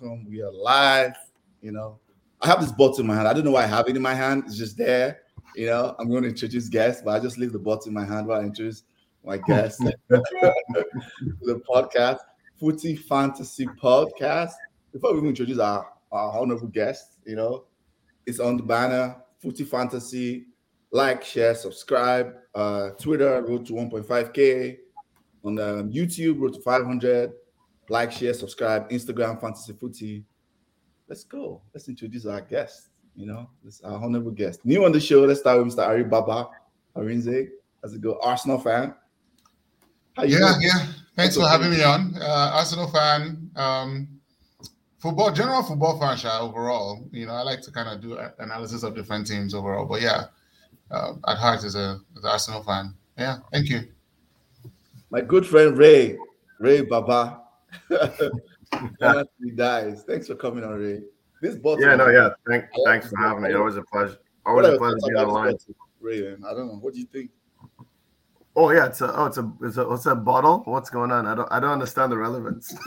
welcome. We are live. You know, I have this bottle in my hand. I don't know why I have it in my hand. It's just there. You know, I'm going to introduce guests, but I just leave the bottle in my hand while I introduce my guests. the podcast, Footy Fantasy Podcast. Before we introduce our, our honorable guest, you know, it's on the banner, Footy Fantasy. Like, share, subscribe. Uh, Twitter, road to 1.5K. On um, YouTube, road to 500. Like, share, subscribe. Instagram, Fantasy Footy. Let's go. Let's introduce our guest. You know, this our honorable guest. New on the show. Let's start with Mr. Aribaba Arinze. How's it go? Arsenal fan. yeah, doing? yeah. Thanks for having me on. Uh, Arsenal fan. Um, football, general football fan, overall. You know, I like to kind of do analysis of different teams overall. But yeah, uh, at heart is a is Arsenal fan. Yeah, thank you. My good friend Ray, Ray Baba. he dies. Thanks for coming on, Ray. This bottle. Yeah, no, yeah. Thank, thanks for having me. Always a pleasure. Always a pleasure to be online. Ray, man. I don't know. What do you think? Oh yeah, it's a oh it's a it's a what's that bottle? What's going on? I don't I don't understand the relevance.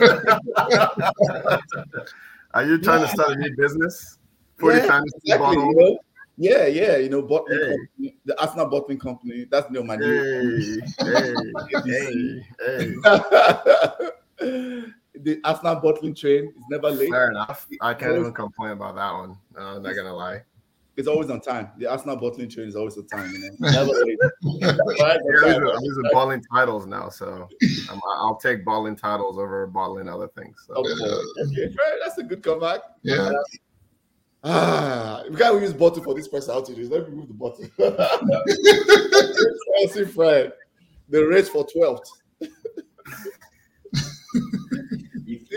Are you trying yeah. to start a new business? yeah, exactly, bottle? You know? Yeah, yeah, you know, bottling hey. company, the Arsenal bottling company. That's the name of my new. Hey, hey, hey. The Arsenal bottling train is never late. Fair enough. I can't even complain about that one. No, I'm not gonna lie. It's always on time. The Arsenal bottling train is always on time. You know, never late. I'm using bottling titles now, so i will take bottling titles over bottling other things. So. Okay. okay, that's a good comeback. Yeah. Ah, we can't use bottle for this person outages. Let me remove the bottle. Chelsea friend, the race for 12th.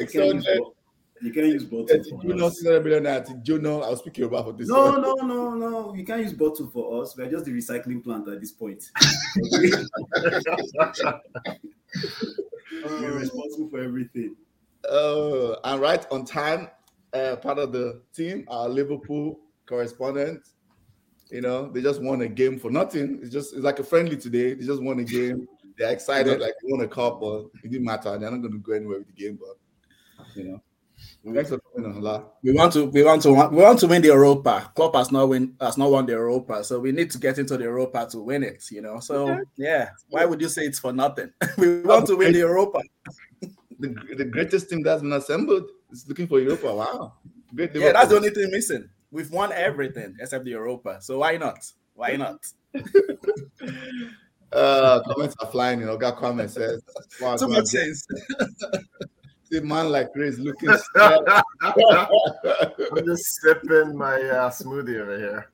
You can't use both. You can't use bottle. You know, six hundred million naira. You know, I was speaking about for this. No, no, no, no. You can't use bottle for us. We're just the recycling plant at this point. We're responsible for everything. Uh, and right on time, uh, part of the team, our Liverpool correspondent. You know, they just won a game for nothing. It's just it's like a friendly today. They just won a game. They're excited, like they won a cup, but it didn't matter. They're not going to go anywhere with the game, but you know. Thanks for coming on, We want to we want to we want to win the Europa. Klopp has not win has not won the Europa, so we need to get into the Europa to win it. You know, so yeah. Why would you say it's for nothing? we want to win the Europa. the, the greatest team that's been assembled is looking for Europa. Wow, great. Yeah, that's the only thing missing. We've won everything except the Europa, so why not? Why not? uh, comments are flying. You know, got comments says. Wow, Too much sense see man like Chris looking. I'm just sipping my uh, smoothie over here.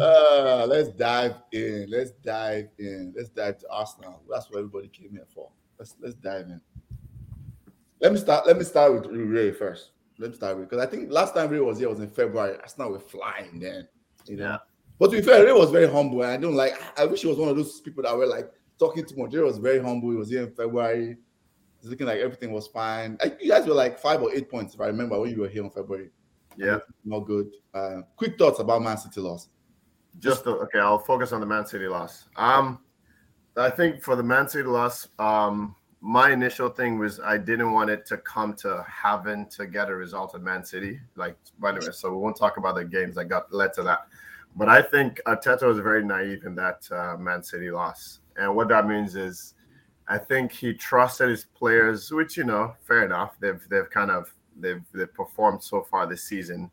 uh, let's dive in. Let's dive in. Let's dive to Arsenal. That's what everybody came here for. Let's let's dive in. Let me start. Let me start with Ray first. Let me start with because I think last time Ray was here was in February. Arsenal were flying then. You know. Yeah. But to be fair, Ray was very humble. And I don't like. I wish he was one of those people that were like talking too much. Ray was very humble. He was here in February it's looking like everything was fine. I, you guys were like five or eight points, if I remember, when you were here in February. Yeah, not good. Uh, quick thoughts about Man City loss. Just the, okay, I'll focus on the Man City loss. Um, I think for the Man City loss, um, my initial thing was I didn't want it to come to having to get a result at Man City. Like, by the way, so we won't talk about the games that got led to that. But I think Arteta was very naive in that uh, Man City loss, and what that means is I think he trusted his players, which you know, fair enough. They've they've kind of they've they've performed so far this season.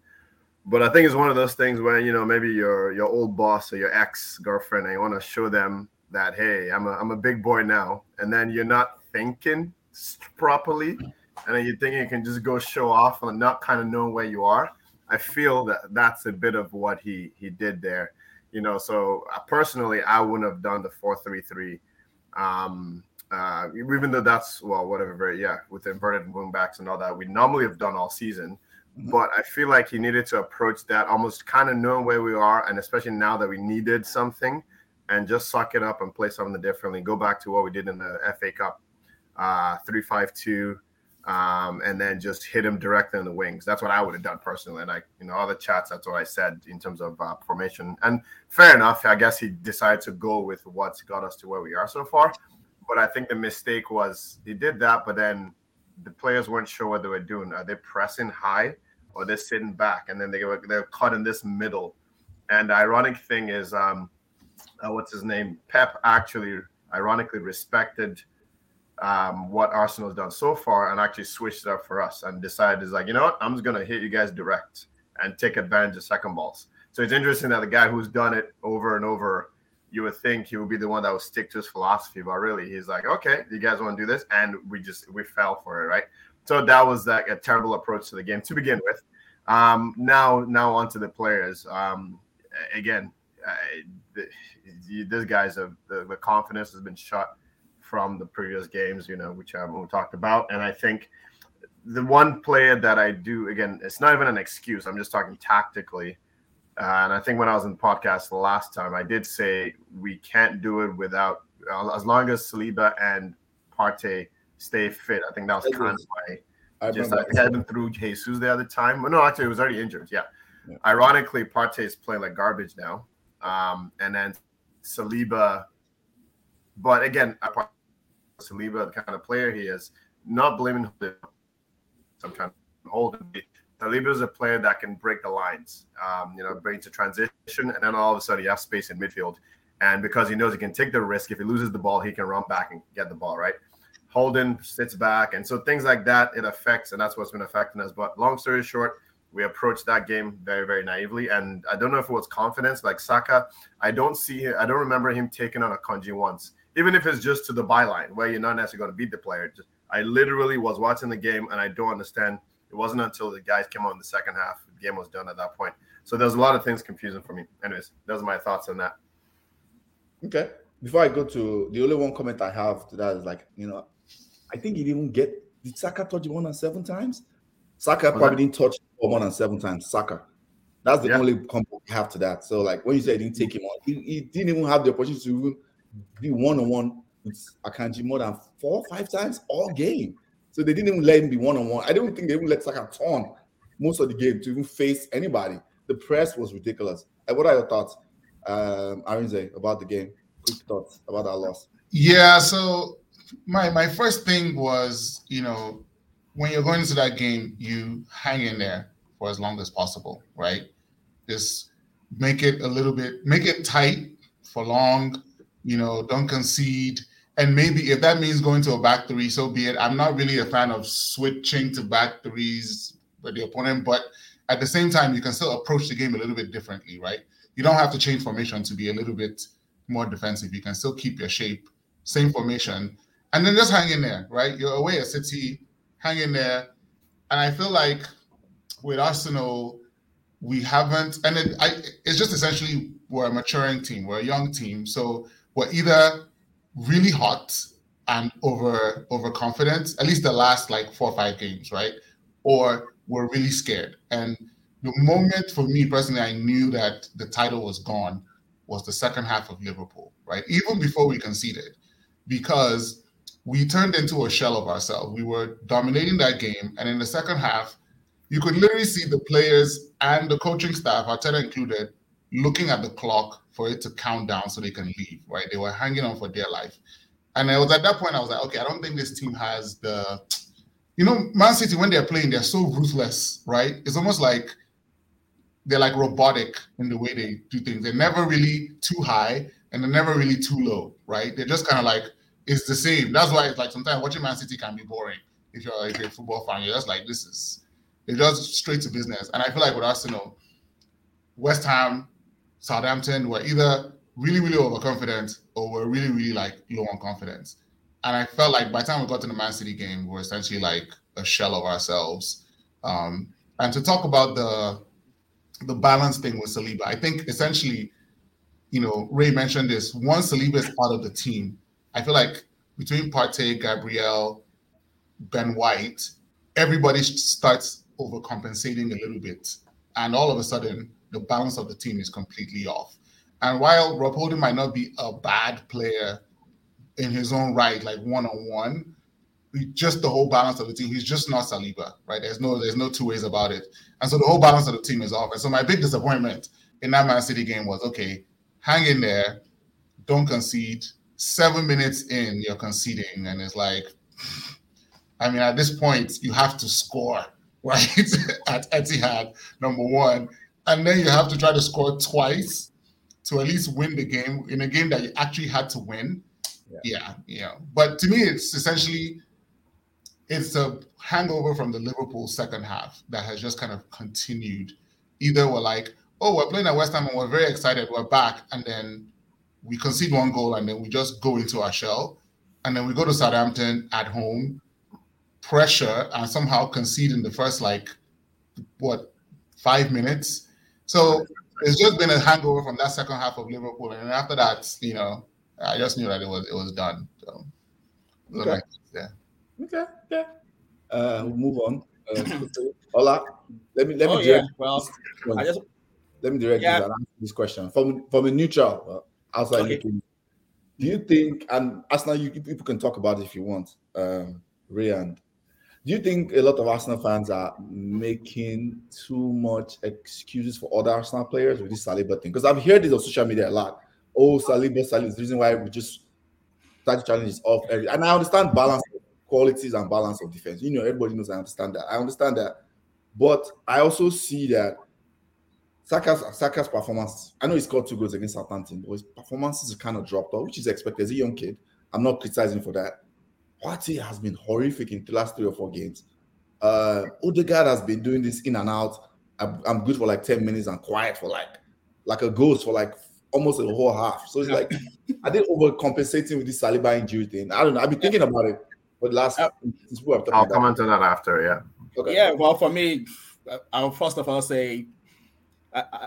But I think it's one of those things where you know maybe your your old boss or your ex girlfriend, and you want to show them that hey, I'm a I'm a big boy now, and then you're not thinking properly, and then you're thinking you can just go show off and not kind of know where you are. I feel that that's a bit of what he he did there, you know. So uh, personally, I wouldn't have done the four three three. Um, uh, even though that's well, whatever. Very yeah, with inverted wing backs and all that, we normally have done all season. Mm-hmm. But I feel like he needed to approach that almost kind of knowing where we are, and especially now that we needed something, and just suck it up and play something differently. Go back to what we did in the FA Cup, uh, three five two, um, and then just hit him directly in the wings. That's what I would have done personally. And I, you know, all the chats, that's what I said in terms of uh, formation. And fair enough, I guess he decided to go with what's got us to where we are so far. But I think the mistake was he did that, but then the players weren't sure what they were doing. Are they pressing high or they're sitting back? And then they were they're caught in this middle. And the ironic thing is, um, uh, what's his name? Pep actually, ironically, respected um, what Arsenal's done so far and actually switched it up for us and decided is like, you know what, I'm just gonna hit you guys direct and take advantage of second balls. So it's interesting that the guy who's done it over and over, you would think he would be the one that would stick to his philosophy, but really he's like, okay, you guys want to do this, and we just we fell for it, right? So that was like a terrible approach to the game to begin with. Um, now, now onto the players. Um, again, uh, the, this guy's have the, the confidence has been shot from the previous games, you know, which I we talked about. And I think the one player that I do, again, it's not even an excuse. I'm just talking tactically. Uh, and I think when I was in the podcast the last time, I did say we can't do it without, uh, as long as Saliba and Partey stay fit. I think that was kind of why. I just I had him through Jesus the other time. Well, no, actually, he was already injured. Yeah. yeah. Ironically, Partey is playing like garbage now. Um, and then Saliba, but again, Saliba, the kind of player he is, not blaming him. I'm trying to hold him. Saliba is a player that can break the lines, um, you know, bring to transition, and then all of a sudden he has space in midfield. And because he knows he can take the risk, if he loses the ball, he can run back and get the ball, right? Holding sits back. And so things like that, it affects, and that's what's been affecting us. But long story short, we approached that game very, very naively. And I don't know if it was confidence, like Saka. I don't see, I don't remember him taking on Akanji once even if it's just to the byline where you're not necessarily going to beat the player. Just, I literally was watching the game and I don't understand. It wasn't until the guys came on in the second half, the game was done at that point. So there's a lot of things confusing for me. Anyways, those are my thoughts on that. Okay. Before I go to the only one comment I have to that is like, you know, I think he didn't get did Saka touch one and seven times? Saka probably didn't touch one and seven times. Saka. That's the yeah. only comment we have to that. So like when you say he didn't take him on, he, he didn't even have the opportunity to even be one on one with Akanji more than four five times all game. So they didn't even let him be one on one. I don't think they even let Saka turn most of the game to even face anybody. The press was ridiculous. what are your thoughts, um, Arinze, about the game? Quick thoughts about that loss. Yeah. So my my first thing was, you know, when you're going into that game, you hang in there for as long as possible, right? Just make it a little bit, make it tight for long you know, don't concede. And maybe if that means going to a back three, so be it. I'm not really a fan of switching to back threes with the opponent, but at the same time, you can still approach the game a little bit differently, right? You don't have to change formation to be a little bit more defensive. You can still keep your shape, same formation, and then just hang in there, right? You're away at City, hang in there. And I feel like with Arsenal, we haven't, and it, I, it's just essentially we're a maturing team, we're a young team. So we're either really hot and over overconfident, at least the last like four or five games, right? Or were really scared. And the moment for me personally, I knew that the title was gone was the second half of Liverpool, right? Even before we conceded, because we turned into a shell of ourselves. We were dominating that game. And in the second half, you could literally see the players and the coaching staff, Arteta included, looking at the clock for it to count down so they can leave, right? They were hanging on for dear life. And it was at that point I was like, okay, I don't think this team has the, you know, Man City when they're playing, they're so ruthless, right? It's almost like they're like robotic in the way they do things. They're never really too high and they're never really too low, right? They're just kind of like it's the same. That's why it's like sometimes watching Man City can be boring if you're, if you're a football fan. You're just like this is they're just straight to business. And I feel like with Arsenal, West Ham, Southampton were either really, really overconfident or were really, really like low on confidence. And I felt like by the time we got to the Man City game, we were essentially like a shell of ourselves. Um, and to talk about the the balance thing with Saliba, I think essentially, you know, Ray mentioned this. Once Saliba is part of the team, I feel like between Partey, Gabriel, Ben White, everybody starts overcompensating a little bit. And all of a sudden, the balance of the team is completely off. And while Rob Holding might not be a bad player in his own right, like one on one, just the whole balance of the team, he's just not Saliba, right? There's no there's no two ways about it. And so the whole balance of the team is off. And so my big disappointment in that Man City game was okay, hang in there, don't concede. Seven minutes in, you're conceding, and it's like I mean, at this point, you have to score, right? at Etihad, number one. And then you have to try to score twice to at least win the game in a game that you actually had to win. Yeah, yeah. yeah. But to me, it's essentially it's a hangover from the Liverpool second half that has just kind of continued. Either we're like, oh, we're playing at West Ham and we're very excited, we're back, and then we concede one goal and then we just go into our shell. And then we go to Southampton at home, pressure, and somehow concede in the first like what five minutes. So it's just been a hangover from that second half of Liverpool. And after that, you know, I just knew that it was it was done. So okay. yeah. Okay. Yeah. Uh, we'll move on. Uh, Ola. Let me let me oh, yeah. well, I just let me direct yeah. this question from from a neutral uh, outside okay. looking. Do you think, and Arsenal, you people can talk about it if you want, um, Ray and do you think a lot of Arsenal fans are making too much excuses for other Arsenal players with this Saliba thing? Because I've heard this on social media a lot. Oh, Saliba, Saliba is the reason why we just start to challenge off every. And I understand balance, qualities, and balance of defense. You know, everybody knows. I understand that. I understand that, but I also see that Saka's Saka's performance. I know he scored two goals against Southampton, but his performances kind of dropped off, which is expected. As a young kid, I'm not criticizing for that. Partey has been horrific in the last three or four games. Uh, Odegaard has been doing this in and out. I'm, I'm, good for like 10 minutes and quiet for like like a ghost for like almost a whole half. So it's like I did overcompensating with this Saliba injury thing. I don't know. I've been thinking about it, but last uh, I'll comment on that after. Yeah. Okay. Yeah. Well, for me, I'll first of all say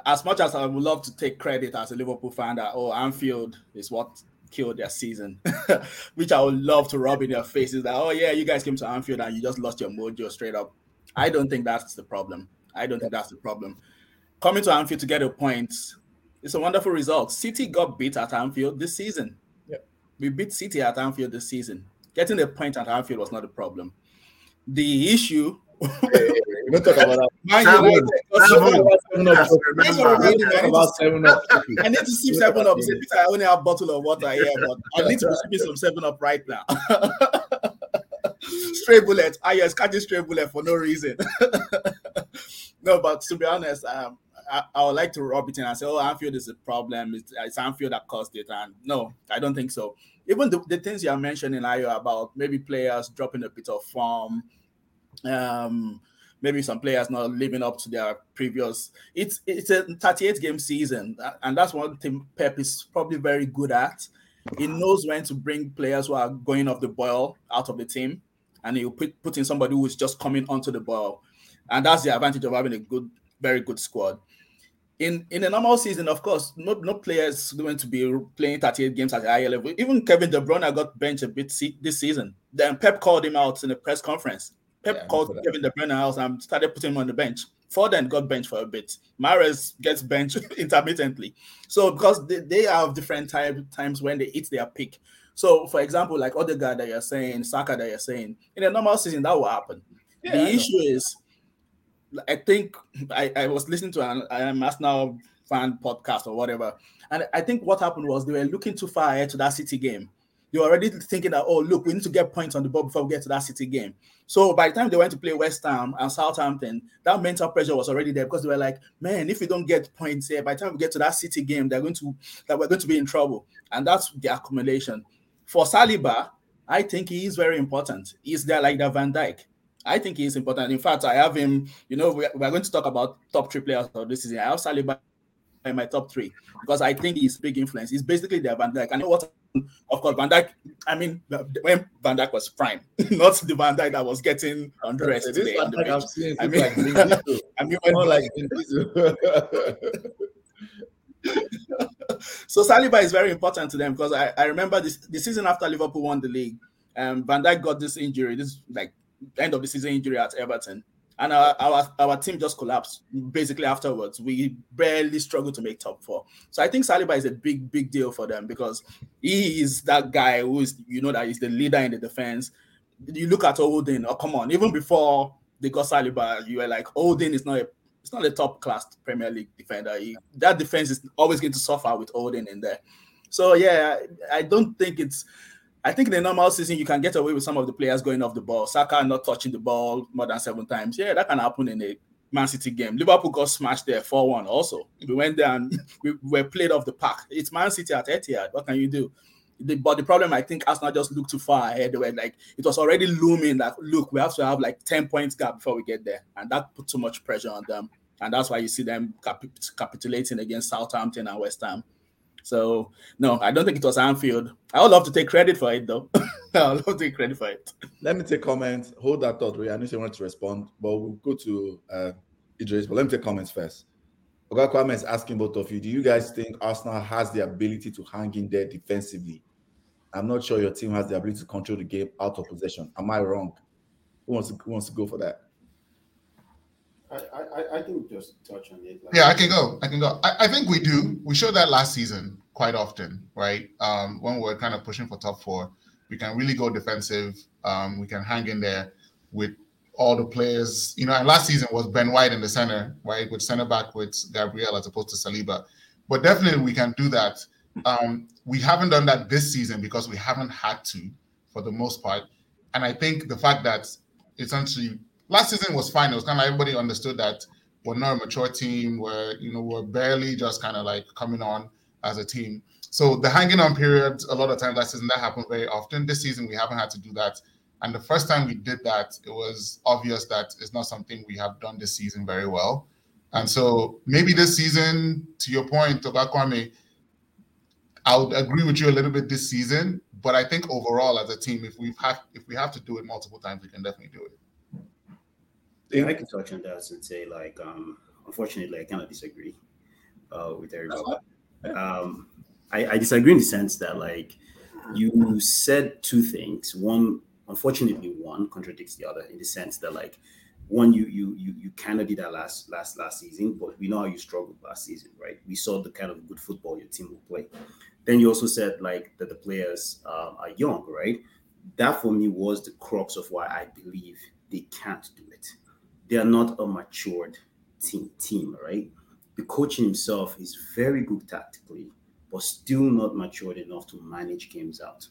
as much as I would love to take credit as a Liverpool fan that oh Anfield is what killed their season, which I would love to rub in their faces that oh yeah you guys came to Anfield and you just lost your mojo straight up. I don't think that's the problem. I don't think that's the problem. Coming to Anfield to get a point, it's a wonderful result. City got beat at Anfield this season. Yep. We beat City at Anfield this season. Getting a point at Anfield was not a problem. The issue we don't talk about that. Man seven up. I need to sip seven up. Say, Peter, I only have a bottle of water here, but I need to be some seven up right now. straight bullet. Ah, yes, catching straight bullet for no reason. no, but to be honest, um, I, I, would like to rub it in and say, oh, Anfield is a problem. It's, it's Anfield that caused it. And no, I don't think so. Even the, the things you are mentioning, Ayo, about maybe players dropping a bit of form, um, maybe some players not living up to their previous. It's it's a 38 game season, and that's one thing Pep is probably very good at. He knows when to bring players who are going off the boil out of the team, and he'll put, put in somebody who is just coming onto the boil, and that's the advantage of having a good, very good squad. In in a normal season, of course, no, no players going to be playing 38 games at a higher level. Even Kevin De Bruyne got benched a bit this season. Then Pep called him out in a press conference Pep yeah, called Kevin De Bruyne out and started putting him on the bench. Foden got benched for a bit. Mahrez gets benched intermittently. So because they, they have different time, times when they eat their pick. So for example, like Odegaard that you're saying, Saka that you're saying, in a normal season that will happen. Yeah, the issue is, I think I, I was listening to an, an Arsenal fan podcast or whatever, and I think what happened was they were looking too far ahead to that City game you're already thinking that, oh, look, we need to get points on the board before we get to that City game. So by the time they went to play West Ham and Southampton, that mental pressure was already there because they were like, man, if we don't get points here, by the time we get to that City game, they're going to that we're going to be in trouble. And that's the accumulation. For Saliba, I think he is very important. He's there like the Van Dijk. I think he is important. In fact, I have him, you know, we're, we're going to talk about top three players of this season. I have Saliba in my top three because I think he's big influence. He's basically their Van Dijk. I know what of course, Van Dijk. I mean, when Van Dijk was prime, not the Van Dijk that was getting undressed this today the bench. I mean, like I mean, when, like so Saliba is very important to them because I, I remember this the season after Liverpool won the league, um, Van Dijk got this injury, this like end of the season injury at Everton, and our, our, our team just collapsed basically afterwards. We barely struggled to make top four. So I think Saliba is a big, big deal for them because he is that guy who is, you know, that is the leader in the defense. You look at Holding, oh come on, even before they got Saliba, you were like, Holding is not a it's not a top class Premier League defender. He, that defense is always going to suffer with Holding in there. So yeah, I don't think it's I think in the normal season you can get away with some of the players going off the ball. Saka not touching the ball more than seven times. Yeah, that can happen in a Man City game. Liverpool got smashed there 4-1 also. We went there and we were played off the park. It's Man City at Etihad. What can you do? The, but the problem, I think, Arsenal just looked too far ahead. They were like, it was already looming. Like, look, we have to have like 10 points gap before we get there. And that put too much pressure on them. And that's why you see them cap- capitulating against Southampton and West Ham. So no, I don't think it was Anfield. I would love to take credit for it though. I would love to take credit for it. Let me take comments. Hold that thought, Ray. I know you want to respond, but we'll go to uh, Idris. But let me take comments first. Oga Kwame is asking both of you: Do you guys think Arsenal has the ability to hang in there defensively? I'm not sure your team has the ability to control the game out of possession. Am I wrong? Who wants to, who wants to go for that? I, I, I can just touch on it. Like, yeah, I can go. I can go. I, I think we do. We showed that last season quite often, right? Um, when we're kind of pushing for top four, we can really go defensive. Um, we can hang in there with all the players. You know, and last season was Ben White in the center, right? With center back with Gabriel as opposed to Saliba. But definitely we can do that. Um, we haven't done that this season because we haven't had to for the most part. And I think the fact that essentially last season was fine. It was kind of like everybody understood that we're not a mature team. We're you know we're barely just kind of like coming on as a team. So the hanging on period, a lot of times last season that happened very often. This season we haven't had to do that. And the first time we did that, it was obvious that it's not something we have done this season very well. And so maybe this season, to your point, Togakwame, I would agree with you a little bit this season, but I think overall as a team, if we've had if we have to do it multiple times, we can definitely do it. Yeah, I can touch on that and say, like, um, unfortunately, I cannot disagree uh, with everybody. Um, I, I disagree in the sense that, like, you said two things. One, unfortunately, one contradicts the other in the sense that, like, one, you you you you kind of did that last last last season, but we know how you struggled last season, right? We saw the kind of good football your team will play. Then you also said like that the players um, are young, right? That for me was the crux of why I believe they can't do it they are not a matured team, team, right? The coaching himself is very good tactically, but still not matured enough to manage games out,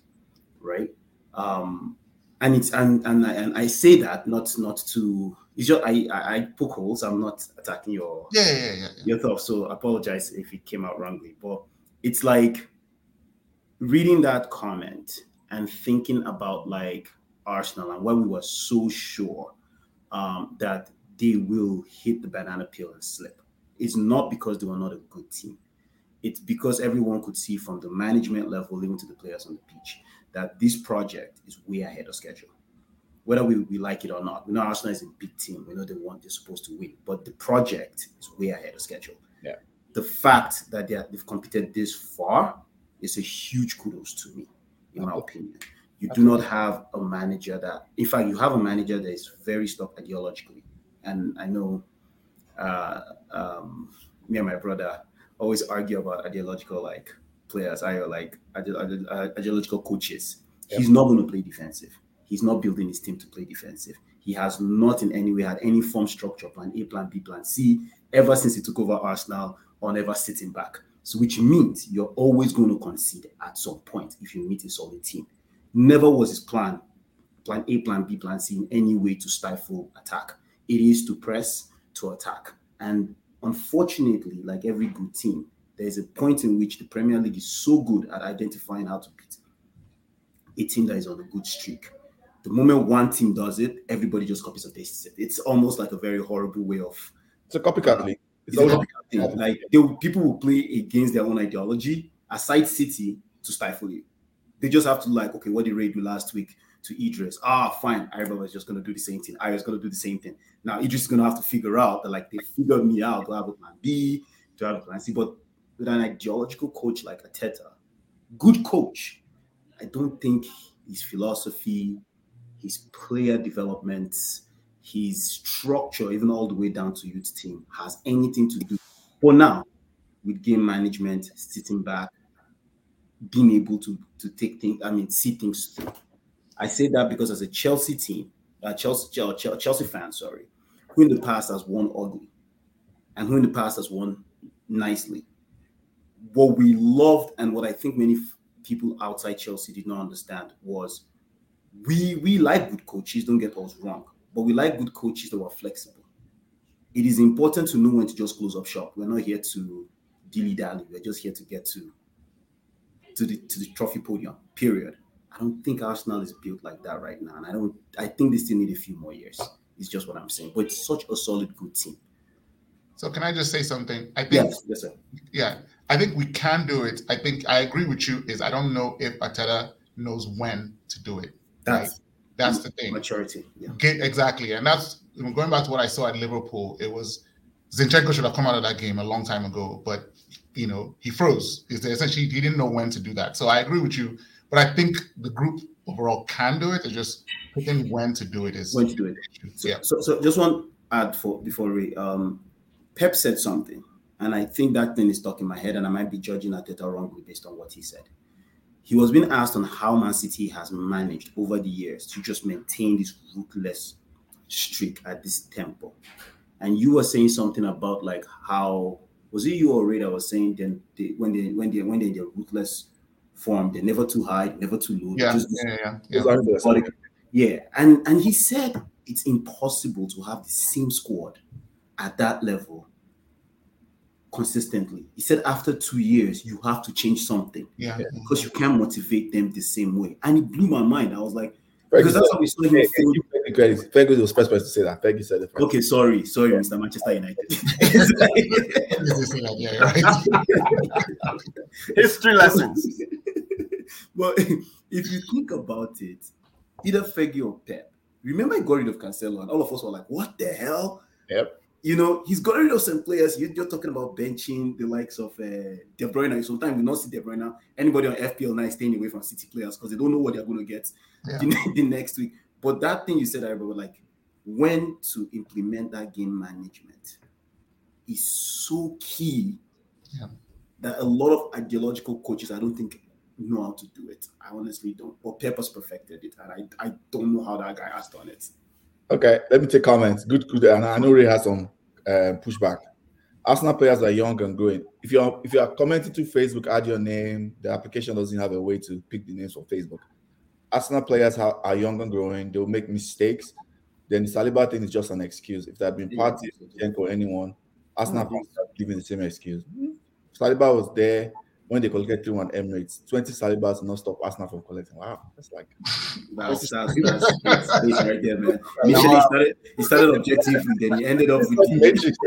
right? Um, and it's and and I, and I say that not not to it's just I, I I poke holes. I'm not attacking your yeah, yeah, yeah, yeah. your thoughts. So apologize if it came out wrongly, but it's like reading that comment and thinking about like Arsenal and when we were so sure um, that they will hit the banana peel and slip. It's not because they were not a good team. It's because everyone could see from the management level, even to the players on the pitch, that this project is way ahead of schedule. Whether we, we like it or not, we know Arsenal is a big team. We know they want they're supposed to win, but the project is way ahead of schedule. Yeah. The fact that they are, they've competed this far is a huge kudos to me, in my opinion. You do not have a manager that, in fact, you have a manager that is very stuck ideologically. And I know uh, um, me and my brother always argue about ideological like players, I like ideological coaches. Yep. He's not going to play defensive. He's not building his team to play defensive. He has not in any way had any form structure, plan A, plan B, plan C, ever since he took over Arsenal or ever sitting back. So, which means you're always going to concede at some point if you meet a solid team. Never was his plan, plan A, plan B, plan C, in any way to stifle attack. It is to press, to attack. And unfortunately, like every good team, there's a point in which the Premier League is so good at identifying how to beat a team that is on a good streak. The moment one team does it, everybody just copies and pastes it. It's almost like a very horrible way of. It's a copycat uh, league. It's, it's a copycat thing. Like they, people will play against their own ideology, aside City, to stifle you. They just have to like, okay, what did Ray do last week to Idris? Ah, fine. Arabella is just gonna do the same thing. I was gonna do the same thing. Now Idris is gonna have to figure out that like they figured me out. Do I have a plan B? Do I have a plan C? But with an ideological coach like Arteta, good coach, I don't think his philosophy, his player development, his structure, even all the way down to youth team, has anything to do for now with game management, sitting back, being able to to take things, I mean, see things through. I say that because as a Chelsea team, uh, Chelsea Chelsea, Chelsea fan, sorry, who in the past has won ugly, and who in the past has won nicely. What we loved and what I think many people outside Chelsea did not understand was we we like good coaches, don't get us wrong, but we like good coaches that were flexible. It is important to know when to just close up shop. We're not here to dilly dally. We're just here to get to to the to the trophy podium. Period. I don't think Arsenal is built like that right now, and I don't. I think they still need a few more years. It's just what I'm saying. But it's such a solid, good team. So can I just say something? I think yes, yes, sir. Yeah, I think we can do it. I think I agree with you. Is I don't know if Arteta knows when to do it. That's right? that's the thing. Maturity. Yeah. Get, exactly, and that's going back to what I saw at Liverpool. It was Zinchenko should have come out of that game a long time ago, but you know he froze. Is essentially he didn't know when to do that. So I agree with you, but I think the group overall can do it. It's just picking when to do it is when to do it. So, yeah. So, so just one add for before we um, Pep said something, and I think that thing is stuck in my head, and I might be judging Arteta wrongly based on what he said. He was being asked on how Man City has managed over the years to just maintain this ruthless streak at this tempo. And you were saying something about like how was it you or Ray that was saying then they, when they when they when they're in their ruthless form, they're never too high, never too low. Yeah, just, yeah, yeah, yeah. yeah. And and he said it's impossible to have the same squad at that level consistently. He said after two years, you have to change something. Yeah. Because you can't motivate them the same way. And it blew my mind. I was like, because that's how we saw him. Hey, hey, credit. Fergus was the first person to say that. Fergus said it. First. Okay, sorry, sorry, Mr. Manchester United. History lessons. well, if you think about it, either Fergie or Pep. Remember, he got rid of Cancelo, and all of us were like, "What the hell?" Yep you know, he's got rid of some players. You're, you're talking about benching the likes of uh, De Bruyne. Sometimes we don't see De Bruyne. Anybody on FPL now is staying away from City players because they don't know what they're going to get yeah. the, the, next week. But that thing you said, I remember, like when to implement that game management is so key yeah. that a lot of ideological coaches, I don't think, know how to do it. I honestly don't. But Pepper's perfected it, and I, I don't know how that guy has done it. Okay, let me take comments. Good, good. And I know Ray has some uh, pushback. Arsenal players are young and growing. If you're if you are commenting to Facebook, add your name. The application doesn't have a way to pick the names from Facebook. Arsenal players are, are young and growing. They'll make mistakes. Then the Saliba thing is just an excuse. If there had been parties, or anyone, Arsenal mm-hmm. fans are giving the same excuse. Saliba was there when they collected 3 1 Emirates, 20 Salibas not stop Arsenal from collecting. Wow, that's like that's, that's, that's, that's, that's right there, man. Initially, he started, he started objectively, then he ended up with the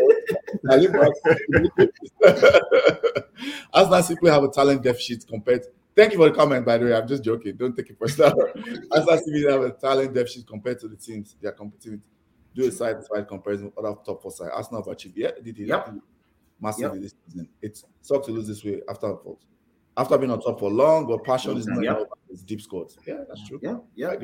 eh? Arsenal simply have a talent deficit compared. Thank you for the comment, by the way. I'm just joking. Don't take it personal. Arsenal simply have a talent deficit compared to the teams they are competing with. Do a side to side comparison with other top four side. Arsenal have achieved. Yeah, did it. Yep massively yep. this season. It sucks to lose this way after after being on top for long, but passion is not yep. it's deep scores. Yeah, that's true. Yeah, yeah,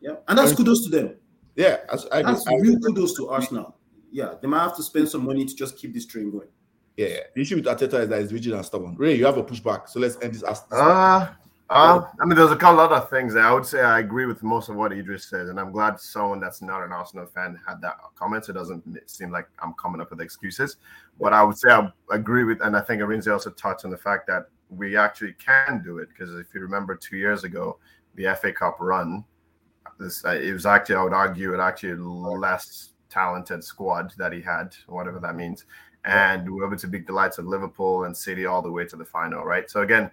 yeah. And that's kudos to them. Yeah, I, that's I, real kudos to Arsenal. Yeah, they might have to spend some money to just keep this train going. Yeah, the issue with Arteta is that he's rigid and stubborn. Ray, you have a pushback, so let's end this. Ah, uh, I mean, there's a lot of things I would say I agree with most of what Idris says, and I'm glad someone that's not an Arsenal fan had that comment. So It doesn't seem like I'm coming up with excuses, but I would say I agree with, and I think Arinze also touched on the fact that we actually can do it because if you remember two years ago, the FA Cup run, this uh, it was actually I would argue it actually less talented squad that he had, whatever that means, and we were able to beat the likes of Liverpool and City all the way to the final, right? So again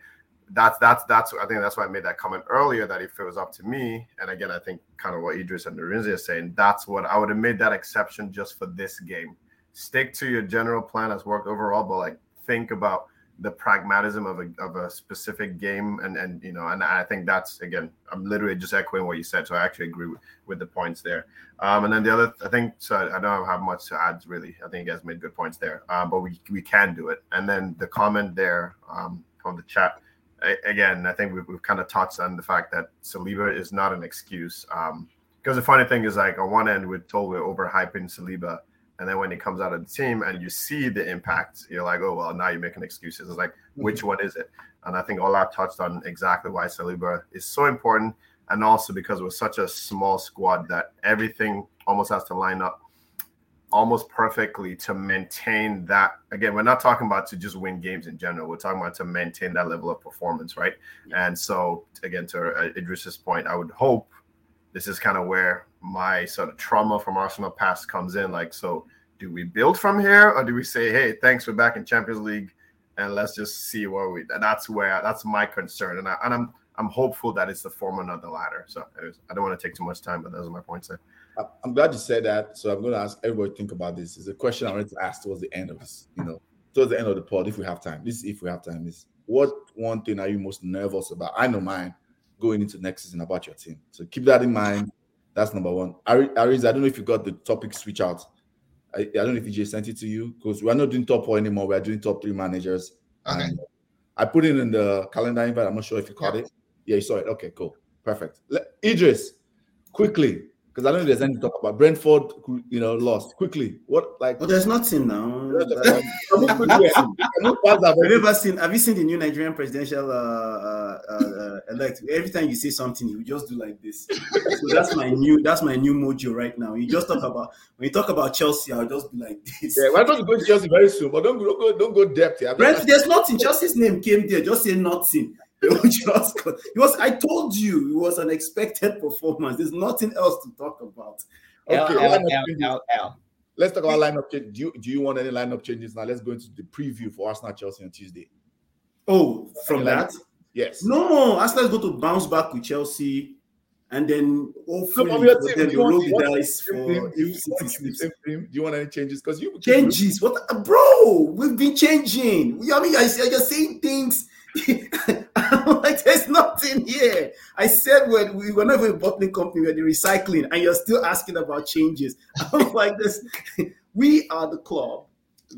that's that's that's I think that's why I made that comment earlier that if it was up to me, and again I think kind of what Idris and Arinze are saying, that's what I would have made that exception just for this game. Stick to your general plan that's worked overall, but like think about the pragmatism of a of a specific game and and you know and I think that's again I'm literally just echoing what you said so I actually agree with, with the points there. Um and then the other I think so I don't have much to add really. I think you guys made good points there um but we we can do it. And then the comment there um from the chat again, I think we've, we've kind of touched on the fact that Saliba is not an excuse. Um, because the funny thing is, like on one end, we're told we're overhyping Saliba, and then when he comes out of the team and you see the impact, you're like, oh well, now you're making excuses. It's like, mm-hmm. which one is it? And I think Ola touched on exactly why Saliba is so important, and also because we're such a small squad that everything almost has to line up almost perfectly to maintain that. Again, we're not talking about to just win games in general. We're talking about to maintain that level of performance, right? And so, again, to uh, Idris's point, I would hope this is kind of where my sort of trauma from Arsenal past comes in. Like, so do we build from here, or do we say, hey, thanks, we're back in Champions League, and let's just see where we? That's where that's my concern, and, I, and I'm I'm hopeful that it's the former, not the latter. So I don't want to take too much time, but those are my points there. I'm glad you said that. So I'm going to ask everybody to think about this. It's a question I wanted to ask towards the end of this, you know, towards the end of the pod, if we have time. This if we have time. Is what one thing are you most nervous about? I know mine going into next season about your team. So keep that in mind. That's number one. Ariz, I don't know if you got the topic switch out. I, I don't know if EJ sent it to you because we're not doing top four anymore. We're doing top three managers. Okay. And uh, I put it in the calendar invite. I'm not sure if you caught it. Yeah, you saw it. Okay, cool. Perfect. Idris, quickly, because I don't know if there's anything to talk about. Brentford, you know, lost quickly. What like? Oh, there's nothing now. have you ever seen? Have you seen the new Nigerian presidential uh, uh, uh, elect? Every time you say something, you just do like this. so that's my new. That's my new mojo right now. You just talk about when you talk about Chelsea, I'll just be like this. Yeah, we're not going to go to Chelsea very soon, but don't go, don't go, don't go depth here. Brent, there's nothing. Chelsea's name came there. Just say nothing. just it was I told you it was an expected performance. There's nothing else to talk about. Okay, L, L, L, L, Let's talk about lineup change. Do you do you want any lineup changes now? Let's go into the preview for Arsenal Chelsea on Tuesday. Oh, from that? Yes. No, Arsenal's going to bounce back with Chelsea. And then hopefully so then roll the dice for if Do you want any changes? Because you changes. What bro? We've been changing. I mean, I, you're saying things I'm like, there's nothing here. I said when we were not even a bottling company, we're the recycling, and you're still asking about changes. I'm like this. We are the club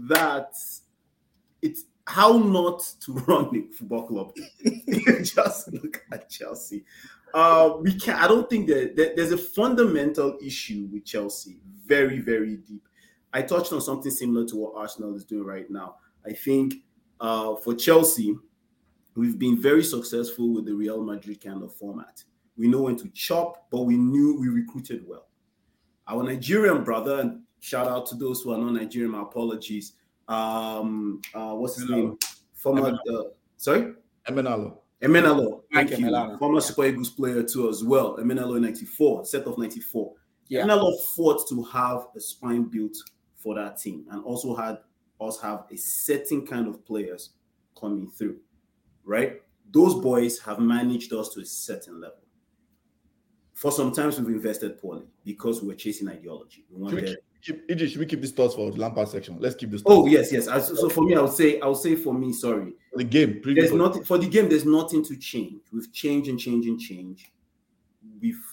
that it's how not to run a football club. Just look at Chelsea. Uh, we can I don't think that, that there's a fundamental issue with Chelsea, very, very deep. I touched on something similar to what Arsenal is doing right now. I think uh, for Chelsea, We've been very successful with the Real Madrid kind of format. We know when to chop, but we knew we recruited well. Our Nigerian brother, and shout out to those who are not Nigerian, my apologies. Um, uh, what's his name? Former, uh, sorry? Emenalo. Emenalo. Thank you. Emenalo. Former Super Eagles player too as well. Emenalo 94, set of 94. Yeah. Emenalo fought to have a spine built for that team and also had us have a certain kind of players coming through right? Those boys have managed us to a certain level. For sometimes we've invested poorly because we were chasing ideology. We wanted. Should we keep, should we keep this thoughts for the Lampard section? Let's keep this. Oh yes, yes. So for me, I would say, I would say for me, sorry. The game. There's nothing for the game. There's nothing to change. We've changed and changed and changed. We've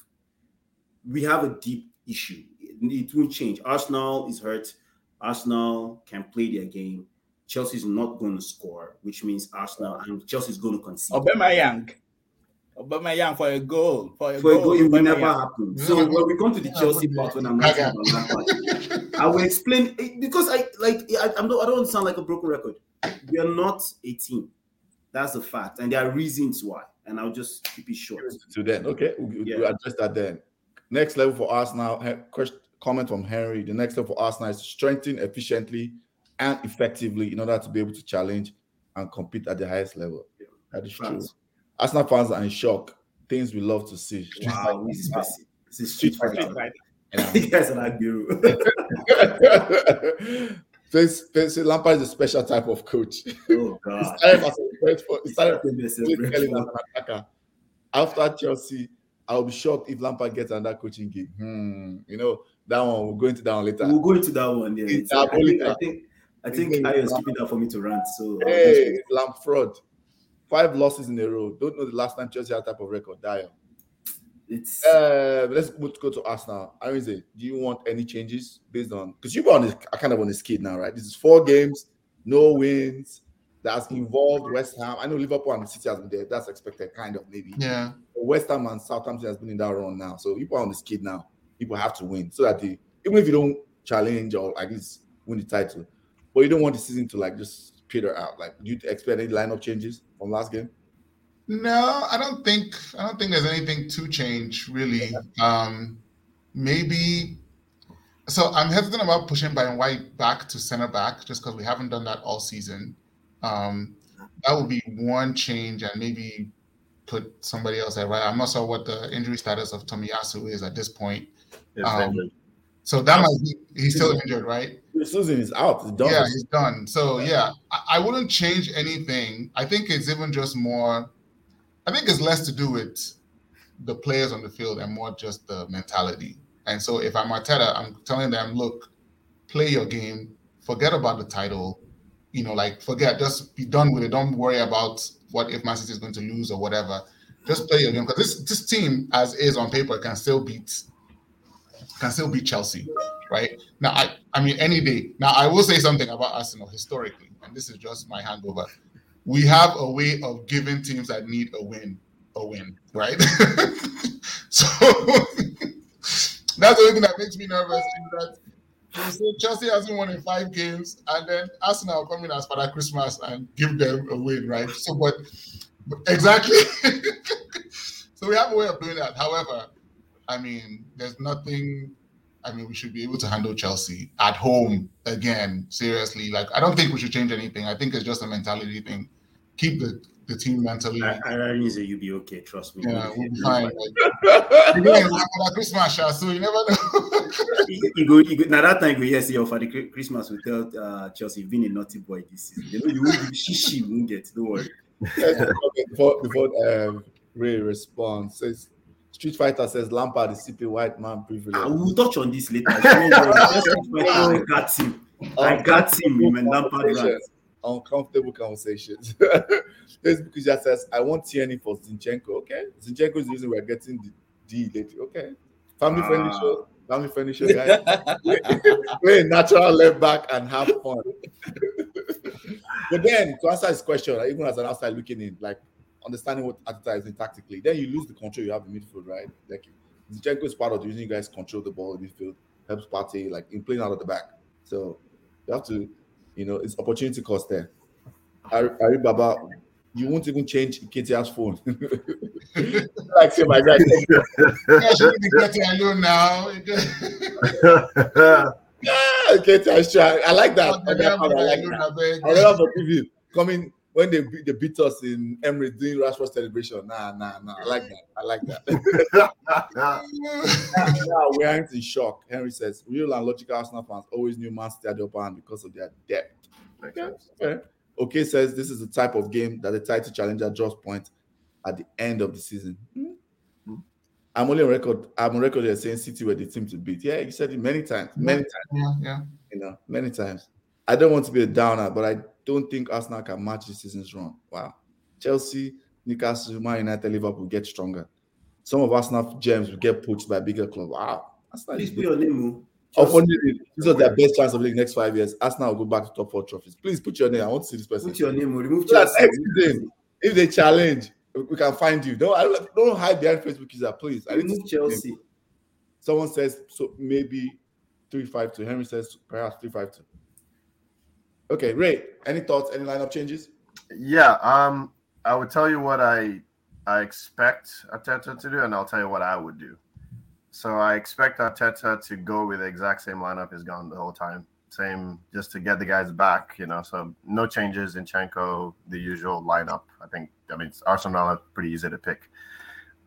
we have a deep issue. It won't change. Arsenal is hurt. Arsenal can play their game. Chelsea's not going to score, which means Arsenal and Chelsea's going to concede. Aubameyang. Young for a goal. For a for goal, a goal it will never happen. So mm. when we come to the Chelsea mm. part, when I'm talking about that part, I will explain eh, because I like I, I'm not, I don't sound like a broken record. We are not a team. That's a fact, and there are reasons why. And I'll just keep it short. To then, okay, we'll, yeah. we'll address that then. Next level for Arsenal. Eh, Question, comment from Henry. The next level for Arsenal is strengthen efficiently and effectively in order to be able to challenge and compete at the highest level. That is true. Arsenal fans are in shock. Things we love to see. Street wow, this is this is street fighter. You guys are like guru. Face, face, Lampard is a special type of coach. Oh God! he started as a After Chelsea, I'll be shocked if Lampard gets another coaching gig. Hmm. You know that one. We'll go into that one later. We'll go into that one. Yeah, I think, I think I think Ayo is keeping that for me to rant. So hey, lamp fraud. Five losses in a row. Don't know the last time Chelsea had type of record. Dio. It's uh, let's go to Arsenal. I say, do you want any changes based on because you've on I kind of on the skid now, right? This is four games, no wins. That's involved West Ham. I know Liverpool and City has been there. That's expected, kind of maybe. Yeah. But West Ham and Southampton has been in that run now. So people are on the skid now. People have to win so that they, even if you don't challenge or at least win the title, but you don't want the season to like just peter out. Like, do you expect any lineup changes from last game? No, I don't think I don't think there's anything to change really. Um, maybe So I'm hesitant about pushing Ben White back to center back just because we haven't done that all season. Um, that would be one change, and maybe put somebody else at right. I'm not sure what the injury status of Tomiyasu is at this point. Um, so that might be he's still injured, right? Susan is out. He's done. Yeah, he's done. So yeah, I, I wouldn't change anything. I think it's even just more. I think it's less to do with the players on the field and more just the mentality. And so if I'm Arteta, I'm telling them, look, play your game, forget about the title, you know, like forget, just be done with it. Don't worry about what if Man City is going to lose or whatever. Just play your game because this this team, as is on paper, can still beat can still beat Chelsea, right? Now, I I mean any day. Now, I will say something about Arsenal historically, and this is just my handover. We have a way of giving teams that need a win a win, right? so that's the only thing that makes me nervous is that so Chelsea hasn't won in five games, and then Arsenal come in as Father Christmas and give them a win, right? So, but, but exactly. so we have a way of doing that. However, I mean, there's nothing. I mean, we should be able to handle Chelsea at home again. Seriously, like I don't think we should change anything. I think it's just a mentality thing. Keep the the team mentally. I, I mean, say you'll be okay. Trust me. Yeah, we'll be fine. Like, again, like Christmas, so you never know. you, go, you go, now that time, you go, yes, yeah, for the Christmas, we tell uh, Chelsea, you've been a naughty boy this season. You know, you won't shishi, you won't get, don't worry. before before um, Ray responds, says Street Fighter says Lampard is CP white man privilege. I will touch on this later. I got him. I got him. Lampard uncomfortable conversations. Facebook just says, I want Tierney for Zinchenko. Okay. Zinchenko is the reason we're getting the D lately. Okay. Family friendly ah. show. Family friendly show, guys. play, natural left back and have fun. but then to answer his question, even as an outside looking in, like understanding what Arteta is in tactically, then you lose the control you have in midfield, right? Like Zinchenko is part of the reason you guys control the ball in midfield, helps party like in playing out of the back. So you have to you know, it's opportunity cost there. Ari, Aribaba, you won't even change Nketiah's phone. like say my guy. I getting alone now. yeah, I like that. I, like that. I remember TV coming when they beat, they beat us in Emirates doing Rashford celebration. Nah, nah, nah. I like that. I like that. now, we're in shock. Henry says, real and logical Arsenal fans always knew Man City had the upper hand because of their depth. Okay. okay. Okay says this is the type of game that the title challenger draws point at the end of the season. Mm-hmm. I'm only on record. I'm on record here saying City were the team to beat. Yeah, you said it many times, many times. Yeah, yeah. You know, many times. I don't want to be a downer, but I don't think Arsenal can match this season's run. Wow. Chelsea, Newcastle, Man United, Liverpool get stronger. Some of Arsenal gems will get poached by bigger clubs. Wow. Arsenal Please be your name. Oh. Unfortunately, this is their best chance of the next five years. Arsenal will go back to top four trophies. Please put your name. I want to see this person. Put your name. Oh. Remove Chelsea. If they challenge, we can find you. Don't don't hide behind Facebook user, please. I remove Chelsea. Someone says so maybe three five two. Henry says perhaps three five two. Okay, Ray. Any thoughts? Any lineup changes? Yeah. Um, I would tell you what I I expect Arteta to do, and I'll tell you what I would do. So I expect Arteta to go with the exact same lineup he's gone the whole time. Same, just to get the guys back, you know. So no changes Zinchenko, the usual lineup. I think. I mean, Arsenal are pretty easy to pick.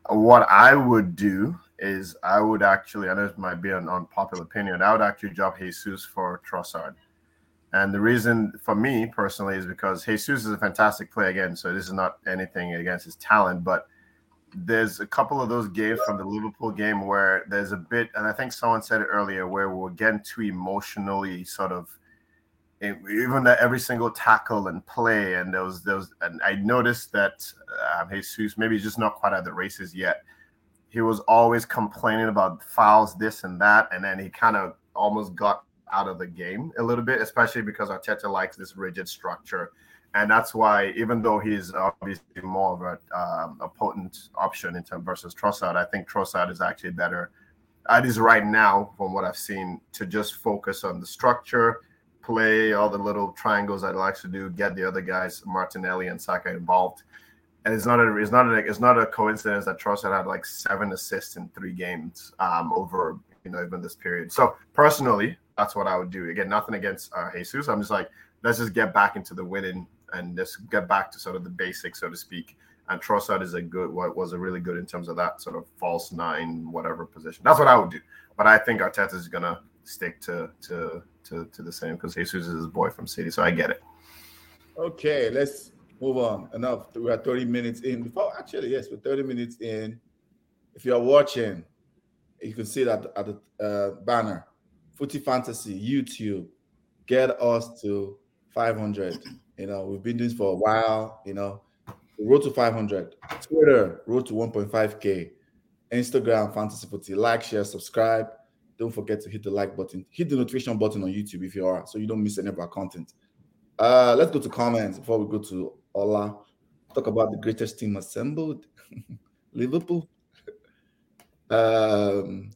What I would do is I would actually, and this might be an unpopular opinion, I would actually drop Jesus for Trossard. And the reason for me personally is because Jesus is a fantastic player again. So this is not anything against his talent, but there's a couple of those games from the Liverpool game where there's a bit, and I think someone said it earlier, where we're getting too emotionally sort of even that every single tackle and play, and there was, and I noticed that um, Jesus maybe he's just not quite at the races yet. He was always complaining about fouls, this and that, and then he kind of almost got out of the game a little bit, especially because Arteta likes this rigid structure and that's why even though he's obviously more of a, um, a potent option in terms versus Trossard, I think Trossard is actually better. It is right now, from what I've seen, to just focus on the structure, play all the little triangles that he likes to do, get the other guys, Martinelli and Saka, involved. And it's not a it's not a it's not a coincidence that Trossard had like seven assists in three games um, over you know, even this period. So personally, that's what I would do. Again, nothing against uh, Jesus. I'm just like, let's just get back into the winning and just get back to sort of the basics, so to speak. And Trossard is a good, what was a really good in terms of that sort of false nine, whatever position. That's what I would do. But I think Arteta is gonna stick to to to, to the same because Jesus is his boy from City, so I get it. Okay, let's move on. Enough. We're 30 minutes in. Before actually, yes, we're 30 minutes in. If you are watching, you can see that at the uh, banner, Footy Fantasy YouTube. Get us to 500. You know, we've been doing this for a while. You know, road to 500. Twitter, road to 1.5k. Instagram, Fantasy Footy. Like, share, subscribe. Don't forget to hit the like button. Hit the notification button on YouTube if you are, so you don't miss any of our content. Uh, let's go to comments before we go to Ola. Talk about the greatest team assembled. Liverpool. um,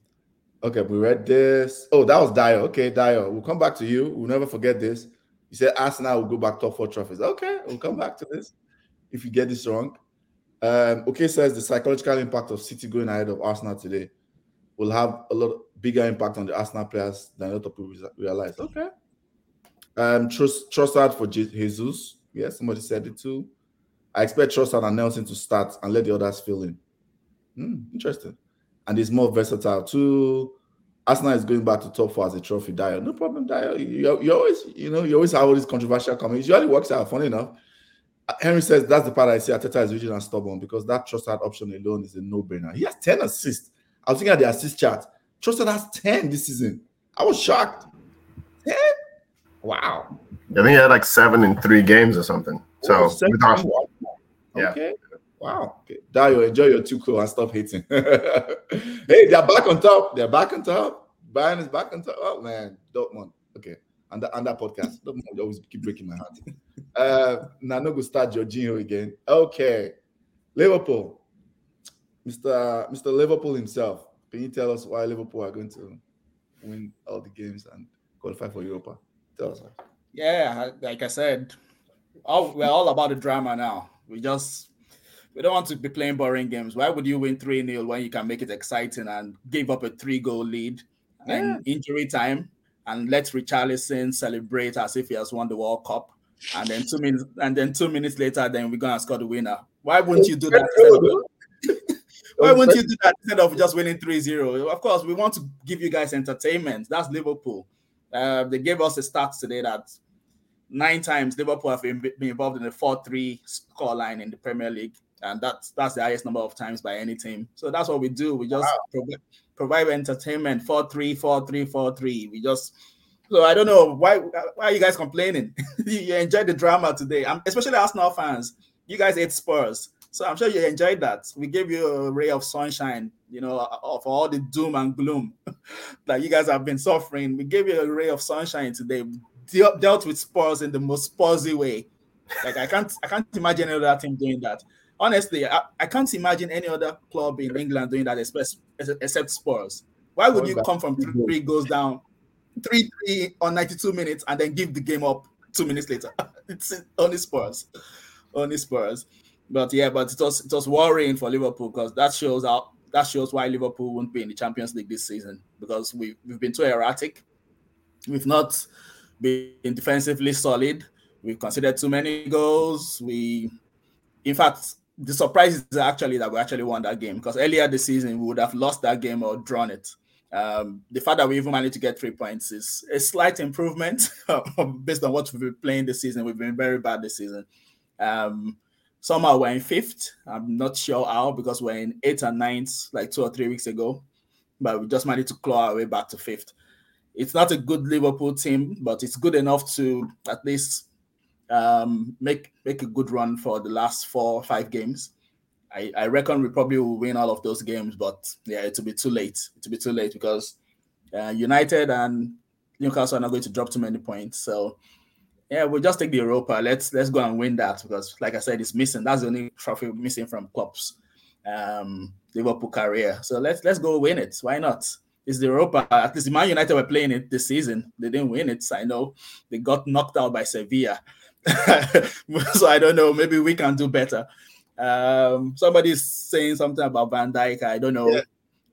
okay, we read this. Oh, that was Dio. Okay, Dio. We'll come back to you. We'll never forget this. You said Arsenal will go back top four trophies. Okay, we'll come back to this if you get this wrong. Um, okay, says the psychological impact of City going ahead of Arsenal today will have a lot bigger impact on the Arsenal players than a lot of people realize. Okay. Um, trust Trossard for Jesus. Yes, somebody said it too. I expect Trossard and Nelson to start and let the others fill in. Hmm, interesting. And he's more versatile too. Arsenal is going back to top four as a trophy. Dio, no problem. Dio, you, you always, you know, you always have all these controversial comments. It usually works out. Funny enough, Henry says that's the part I see. Arteta is rigid and stubborn because that Trossard option alone is a no-brainer. He has ten assists. I was looking at the assist chart. Trossard has ten this season. I was shocked. Ten. Wow. I think he had like seven in three games or something. So oh, yeah. Okay. Wow. Okay. Dio, enjoy your two cool and stop hating. hey, they're back on top. They're back on top. Bayern is back on top. Oh man, Dortmund. Okay. And that, and that podcast. Dortmund always keep breaking my heart. uh now no go start Jorginho again. Okay. Liverpool. Mr. Mr. Liverpool himself. Can you tell us why Liverpool are going to win all the games and qualify for Europa? Tell us. Yeah, like I said, all, we're all about the drama now. We just we don't want to be playing boring games. Why would you win 3 0 when you can make it exciting and give up a three goal lead and injury time and let Richarlison celebrate as if he has won the World Cup? And then two minutes and then two minutes later, then we're gonna score the winner. Why wouldn't you do that? Why wouldn't you do that instead of just winning 3-0? Of course, we want to give you guys entertainment. That's Liverpool. Uh, they gave us a stats today that nine times Liverpool have been, been involved in a 4-3 scoreline in the Premier League. And that's that's the highest number of times by any team. So that's what we do. We just wow. provide, provide entertainment 4-3, 4-3, 4-3. We just so I don't know why why are you guys complaining? you enjoyed the drama today, I'm, especially Arsenal fans. You guys ate Spurs. So I'm sure you enjoyed that. We gave you a ray of sunshine, you know, of all the doom and gloom that you guys have been suffering. We gave you a ray of sunshine today. De- dealt with Spurs in the most Spursy way. Like I can't, I can't imagine any other team doing that. Honestly, I, I can't imagine any other club in England doing that, except, except Spurs. Why would you come from three goals down, three three on 92 minutes, and then give the game up two minutes later? it's only Spurs, only Spurs. But yeah, but it was it was worrying for Liverpool because that shows how that shows why Liverpool won't be in the Champions League this season because we we've been too erratic. We've not been defensively solid. We've conceded too many goals. We, in fact, the surprise is actually that we actually won that game because earlier this season we would have lost that game or drawn it. Um, the fact that we even managed to get three points is a slight improvement based on what we've been playing this season. We've been very bad this season. Um, Somehow we're in fifth. I'm not sure how because we're in eighth and ninth like two or three weeks ago, but we just managed to claw our way back to fifth. It's not a good Liverpool team, but it's good enough to at least um, make make a good run for the last four or five games. I, I reckon we probably will win all of those games, but yeah, it'll be too late. It'll be too late because uh, United and Newcastle are not going to drop too many points. So yeah, we'll just take the Europa. Let's let's go and win that because, like I said, it's missing. That's the only trophy missing from Klopp's um, Liverpool career. So let's let's go win it. Why not? It's the Europa. At least Man United were playing it this season. They didn't win it. I know they got knocked out by Sevilla. so I don't know. Maybe we can do better. Um, somebody's saying something about Van Dijk. I don't know. Yeah.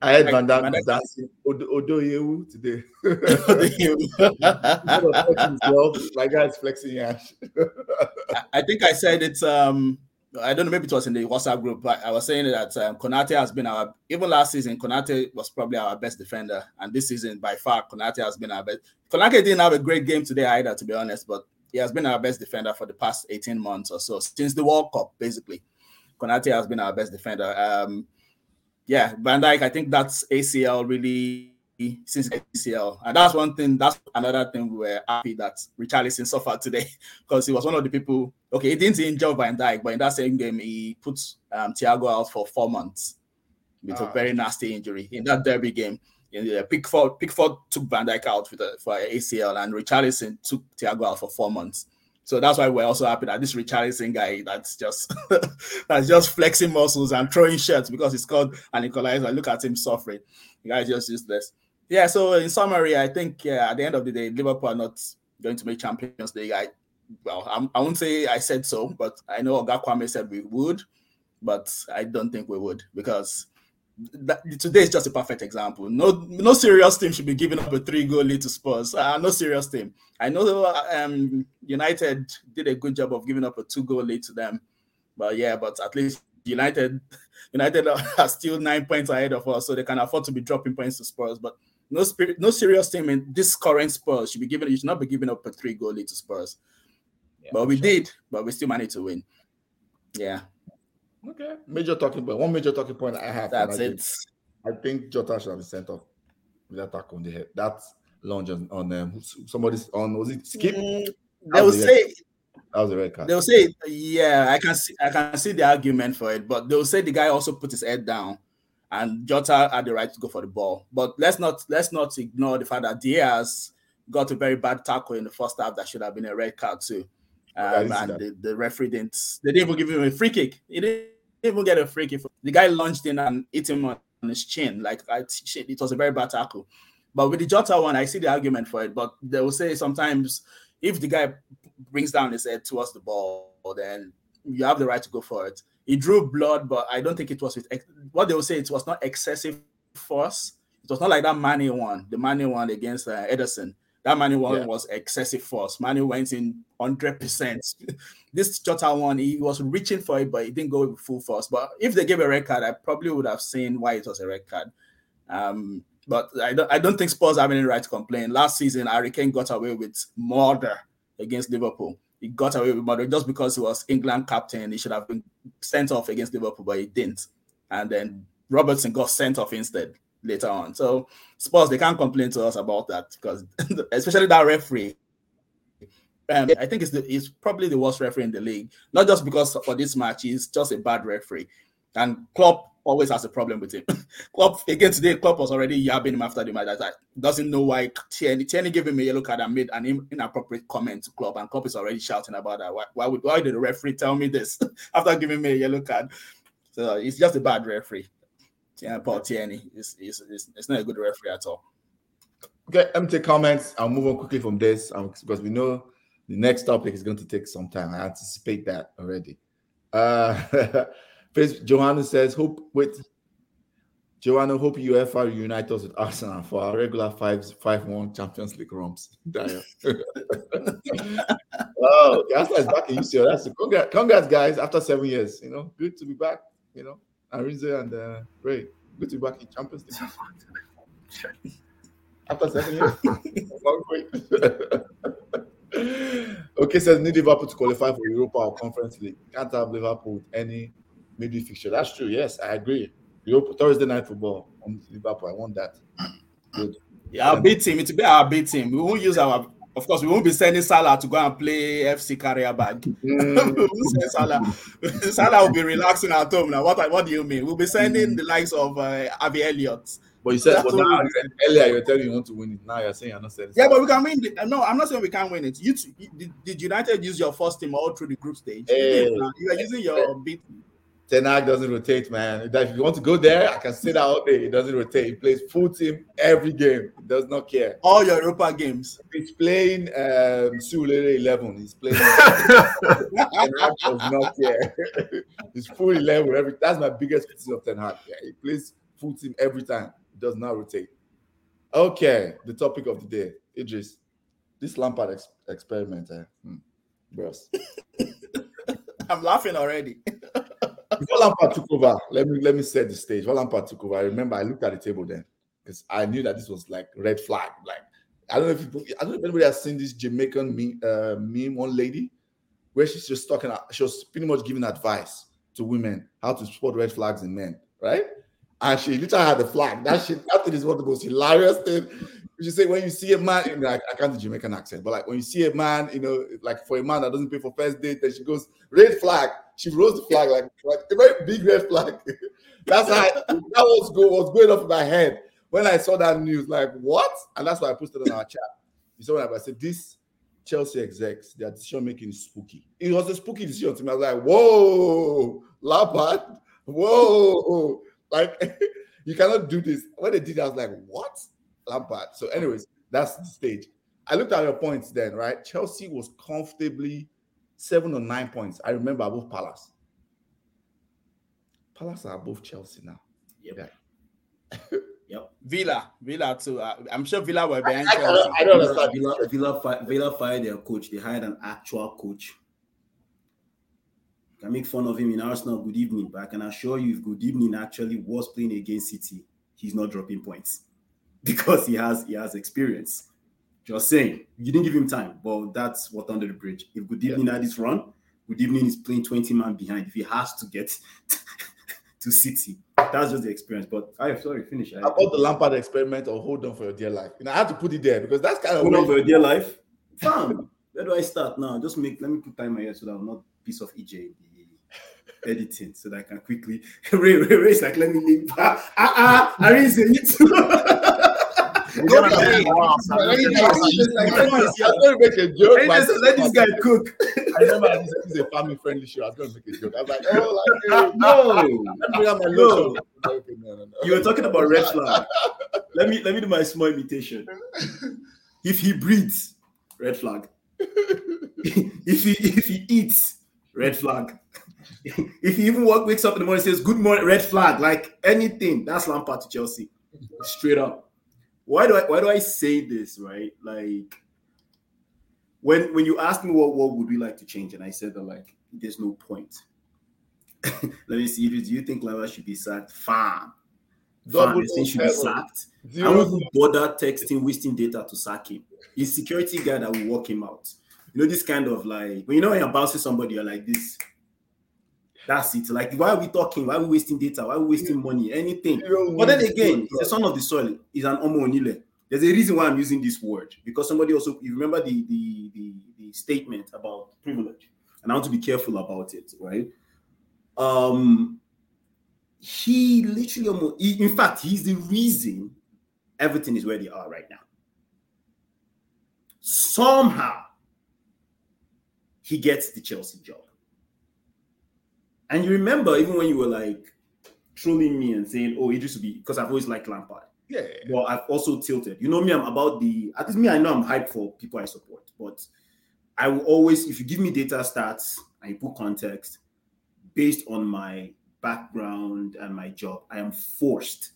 I had Van was dancing Odoyewu today. My guy's flexing ash. I think I said it's um I don't know, maybe it was in the WhatsApp group, but I was saying that um, Konate has been our even last season, Konate was probably our best defender, and this season by far Konate has been our best. Konate didn't have a great game today either, to be honest, but he has been our best defender for the past 18 months or so since the World Cup, basically. Konate has been our best defender. Um, yeah, Van Dijk, I think that's ACL really since ACL. And that's one thing, that's another thing we were happy that Richarlison suffered today because he was one of the people. Okay, he didn't injure Van Dijk, but in that same game, he put um, Thiago out for four months with a ah. very nasty injury in that derby game. Yeah, Pickford, Pickford took Van Dijk out with uh, a, for ACL, and Richarlison took Thiago out for four months. So that's why we're also happy that this Richarlison guy that's just that's just flexing muscles and throwing shirts because he's called and equalizer. Look at him suffering. The guy just useless. Yeah, so in summary, I think yeah, at the end of the day, Liverpool are not going to make Champions League. I well, I'm, I will not say I said so, but I know Oga Kwame said we would, but I don't think we would because today is just a perfect example. No, no serious team should be giving up a three-goal lead to Spurs. Uh, no serious team. I know um, United did a good job of giving up a two-goal lead to them, but yeah, but at least United, United are still nine points ahead of us, so they can afford to be dropping points to Spurs. But no spirit, no serious team in this current Spurs should be giving. You should not be giving up a three-goal lead to Spurs. Yeah, but we sure. did, but we still managed to win. Yeah. Okay. Major talking point. One major talking point I have. That's I it. Think, I think Jota should have been sent off with that attack on the head. That's lunge on, on um, somebody's on was it Skipp? Mm, they will say that was a red card. They'll say, yeah, I can see I can see the argument for it, but they'll say the guy also put his head down and Jota had the right to go for the ball. But let's not let's not ignore the fact that Diaz got a very bad tackle in the first half that should have been a red card too. Um, and the, the, referee didn't they didn't even give him a free kick. He didn't even get a free kick. The guy lunged in and hit him on his chin. Like I, shit, it was a very bad tackle. But with the Jota one, I see the argument for it. But they will say sometimes if the guy brings down his head towards the ball, then you have the right to go for it. He drew blood, but I don't think it was with what they will say. It was not excessive force. It was not like that Mane one, the Mane one against uh, Ederson. That one yeah. was excessive force. Mane went in hundred percent. This Jota one, he was reaching for it, but he didn't go with full force. But if they gave a red card, I probably would have seen why it was a red card. Um, but I don't, I don't think Spurs have any right to complain. Last season, Harry Kane got away with murder against Liverpool. He got away with murder just because he was England captain. He should have been sent off against Liverpool, but he didn't. And then Robertson got sent off instead later on. So Spurs, they can't complain to us about that because especially that referee. Um, I think it's the, he's probably the worst referee in the league. Not just because for this match, he's just a bad referee. And Klopp always has a problem with him. Klopp again today, Klopp was already yabbing him after the match. That doesn't know why Tierney, Tierney gave him a yellow card and made an inappropriate comment to Klopp, and Klopp is already shouting about that. Why, why, would, why did the referee tell me this after giving me a yellow card? So he's just a bad referee. Yeah, Paul Tierney is it's not a good referee at all. Okay, empty comments. I'll move on quickly from this um, because we know the next topic is going to take some time. I anticipate that already. Uh, Johanna says, "Hope with Joanna, hope UEFA unite us with Arsenal for our regular five five one Champions League romps." oh, Arsenal is back in UCL. That's a congrats, congrats, guys! After seven years, you know, good to be back. You know. Arinze and uh, Ray. Good to be back in Champions League. After seven years. Long wait. okay, says need Liverpool to qualify for Europa or Conference League. Can't have Liverpool with any midweek fixture. That's true. Yes, I agree. Europa, Thursday night football on Liverpool. I want that. Good. Yeah, our B team. It will be our B team. We won't use our of course, we won't be sending Salah to go and play FC Carrier bag. Mm. Salah. Salah will be relaxing at home now. What, what do you mean? We'll be sending mm. the likes of uh, Harvey Elliott. But you said, but now, earlier you were telling you want to win it. Now you're saying you're not saying. Yeah, but we can win it. No, I'm not saying we can't win it. You did, did United use your first team all through the group stage? Hey, you are using your beat. Ten Hag doesn't rotate, man. If you want to go there, I can sit out there. He doesn't rotate. He plays full team every game. He does not care. All your Europa games. He's playing um Sulere 11. He's playing Ten Hag does not care. He's full 11 every that's my biggest criticism of Ten Hag. Yeah, he plays full team every time. He does not rotate. Okay, the topic of the day, Idris. This Lampard ex- experiment, eh? Hmm. Bros. I'm laughing already. Lampard took over, let me let me set the stage. Lampard took over, I remember I looked at the table then because I knew that this was like red flag. Like I don't know if people, I don't know if anybody has seen this Jamaican meme, uh, meme one lady where she's just talking. She was pretty much giving advice to women how to spot red flags in men, right? And she literally had the flag. That shit, that thing is one of the most hilarious thing. She say when you see a man, like I can't do Jamaican accent, but like when you see a man, you know, like for a man that doesn't pay for first date, then she goes red flag. She rose the flag like, like a very big red flag. that's how I, that was go was going off in my head when I saw that news. Like what? And that's why I posted on our chat. You saw what I said. This Chelsea execs, their decision making spooky. It was a spooky decision to me. I was like, whoa, Lampard, whoa, like you cannot do this. When they did, I was like, what? Lampard. So, anyways, that's the stage. I looked at your points then, right? Chelsea was comfortably seven or nine points. I remember above Palace. Palace are above Chelsea now. Yep. Yeah. yep. Villa, Villa too. Uh, I'm sure Villa were behind I, Chelsea. I, I don't Villa, understand. Villa, Villa, fi- Villa fired their coach. They hired an actual coach. Can make fun of him in Arsenal. Good evening, but I can assure you, if Good evening actually was playing against City, he's not dropping points because he has he has experience. Just saying, you didn't give him time, but that's what under the bridge. If Good evening had this run, Good evening is playing 20 man behind. If he has to get to City, that's just the experience. But I have sorry, finish. I, About the Lampard experiment or hold on for your dear life. You know, I had to put it there because that's kind of Hold on for your dear life. Fam, where do I start now? Just make let me put time in my head so that I'm not piece of EJ editing so that I can quickly Ray Ray like let me leave. Ah ah, I didn't say it. We're Go gonna ahead. be a Let me just- this I'm going to make a joke. Ray but- just let this guy cook. I remember this is a family friendly show. I was going to make a joke. I was like, oh, like, hey, No, let me bring out my No. lotion. No, no, no. you were talking about red flag. Let me let me do my small imitation. If he breathes, red flag. if he if he eats, red flag. if he even walk, wakes up in the morning and says good morning, red flag. Like anything, that's Lampard to Chelsea. Straight up. Why do I why do I say this, right? Like when when you asked me what what would we like to change, and I said that like there's no point. Let me see. Do you think Lampard should be sacked? Fine. Fine. Double They say he should be sacked. I Zero. won't bother texting, wasting data to sack him. He's security guy that will walk him out. You know, this kind of like when you know when you're bouncing somebody, you're like this. That's it. Like, why are we talking? Why are we wasting data? Why are we wasting money? Anything. Zero But then again, he's son of the soil. He's an Omo Onile. There's a reason why I'm using this word because somebody also you remember the the the, the statement about privilege, and I want to be careful about it, right? Um, he literally, he- in fact, he's the reason everything is where they are right now. Somehow, he gets the Chelsea job. And you remember, even when you were like trolling me and saying, "Oh, Idris will be," because I've always liked Lampard. Yeah. Well, I've also tilted. You know me, I'm about the at least me, I know I'm hyped for people I support, but I will always, if you give me data stats and you put context based on my background and my job, I am forced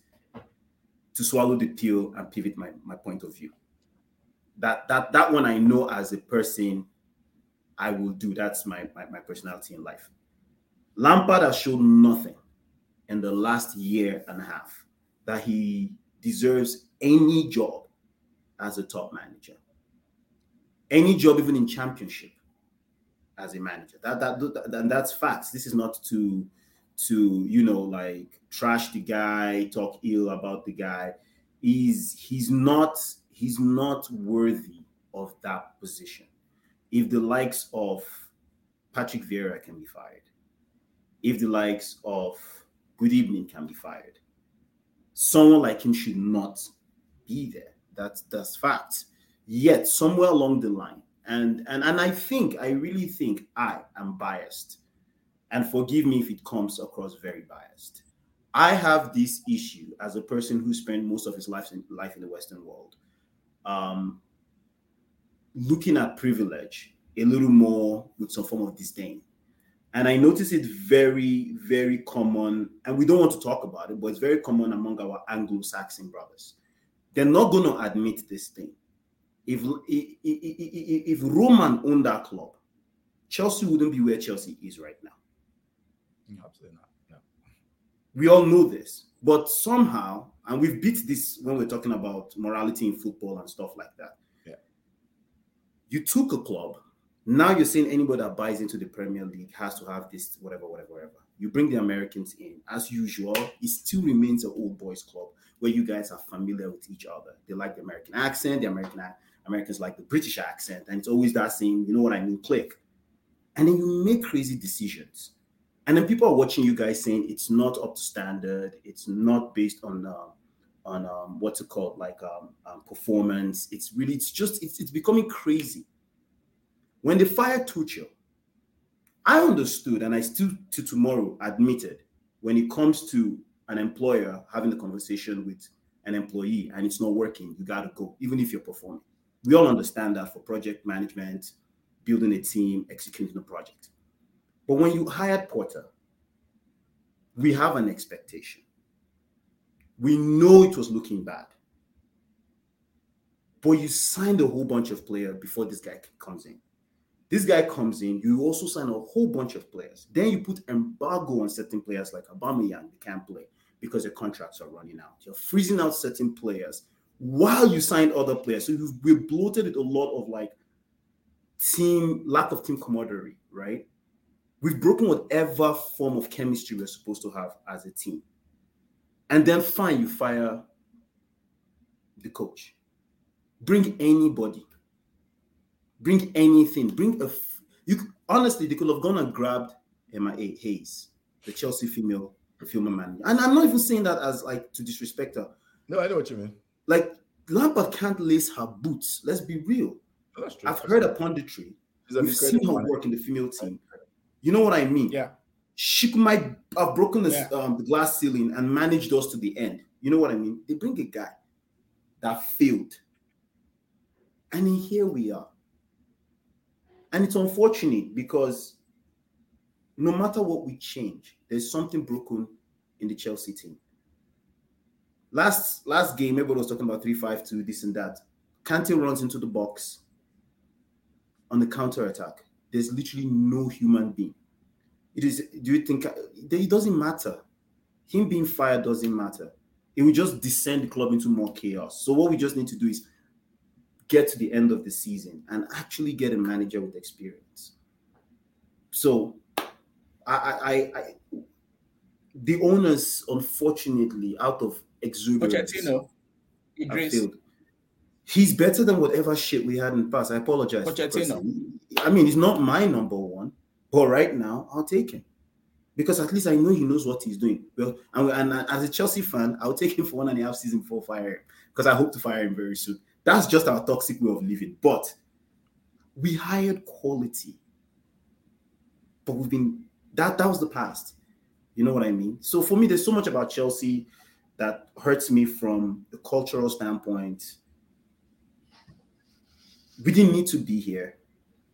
to swallow the pill and pivot my, my point of view. That that that one I know as a person, I will do. That's my, my, my personality in life. Lampard has shown nothing in the last year and a half that he deserves any job as a top manager. Any job, even in championship, as a manager. That that, that and that's facts. This is not to to you know like trash the guy, talk ill about the guy. He's he's not he's not worthy of that position. If the likes of Patrick Vieira can be fired, if the likes of Good Evening can be fired, someone like him should not be there. That's that's fact. Yet somewhere along the line, and and and I think I really think I am biased, and forgive me if it comes across very biased. I have this issue as a person who spent most of his life in life in the Western world, um, looking at privilege a little more with some form of disdain. And I notice it very, very common, and we don't want to talk about it, but it's very common among our Anglo-Saxon brothers. They're not going to admit this thing. If, if, if, if Roman owned that club, Chelsea wouldn't be where Chelsea is right now. Absolutely not. No. We all know this, but somehow, and we've beat this when we're talking about morality in football and stuff like that. Yeah. You took a club. Now you're saying anybody that buys into the Premier League has to have this, whatever, whatever, whatever. You bring the Americans in. As usual, it still remains an old boys club where you guys are familiar with each other. They like the American accent, the American Americans like the British accent, and it's always that same, you know what I mean, click. And then you make crazy decisions and then people are watching you guys saying it's not up to standard it's not based on uh, on um, what's it called like um, um, performance it's really it's just it's, it's becoming crazy when they fired Tuchel I understood and I still to tomorrow admitted when it comes to an employer having a conversation with an employee and it's not working you got to go even if you're performing we all understand that for project management building a team executing a project but when you hired Potter, we have an expectation. We know it was looking bad. But you signed a whole bunch of players before this guy comes in. This guy comes in, you also sign a whole bunch of players. Then you put embargo on certain players like Aubameyang, they can't play because their contracts are running out. You're freezing out certain players while you sign other players. So you've we're bloated with a lot of like team lack of team camaraderie, right? We've broken whatever form of chemistry we're supposed to have as a team. And then fine, you fire the coach. Bring anybody. Bring anything. Bring a. You honestly, they could have gone and grabbed Emma Hayes, the Chelsea female female manager. And I'm not even saying that as like to disrespect her. No, I know what you mean. Like Lampard can't lace her boots. Let's be real. That's true. I've heard a punditry. We've seen her work in the female team. You know what I mean? Yeah. She might have broken the, Yeah. um, the glass ceiling and managed us to the end. You know what I mean? They bring a guy that failed. And here we are. And it's unfortunate because no matter what we change, there's something broken in the Chelsea team. Last last game, everybody was talking about 3-5-2, this and that. Kante runs into the box on the counter attack. There's literally no human being. It is. Do you think it doesn't matter? Him being fired doesn't matter. It will just descend the club into more chaos. So what we just need to do is get to the end of the season and actually get a manager with experience. So, I, I, I the owners, unfortunately, out of exuberance, Pochettino. have Idris. failed. He's better than whatever shit we had in the past. I apologize. Pochettino. I mean, he's not my number one, but right now I'll take him because at least I know he knows what he's doing. Well, and, and as a Chelsea fan, I'll take him for one and a half season before fire him because I hope to fire him very soon. That's just our toxic way of living. But we hired quality, but we've been that that was the past. You know what I mean? So for me, there's so much about Chelsea that hurts me from the cultural standpoint. We didn't need to be here.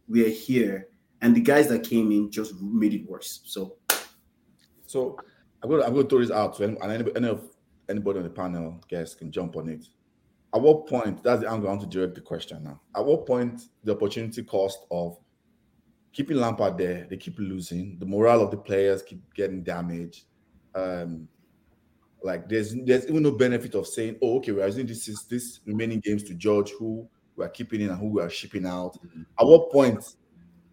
We are here, and the guys that came in just made it worse. So So I'm to, I'm to throw this out and any, any of anybody on the panel, guys, can jump on it. At what point, that's the angle I want to direct the question now. At what point the opportunity cost of keeping Lampard there, they keep losing, the morale of the players keep getting damaged. Um, like there's there's even no benefit of saying, oh, okay, we're using this this remaining games to judge who we are keeping in and who we are shipping out. At what point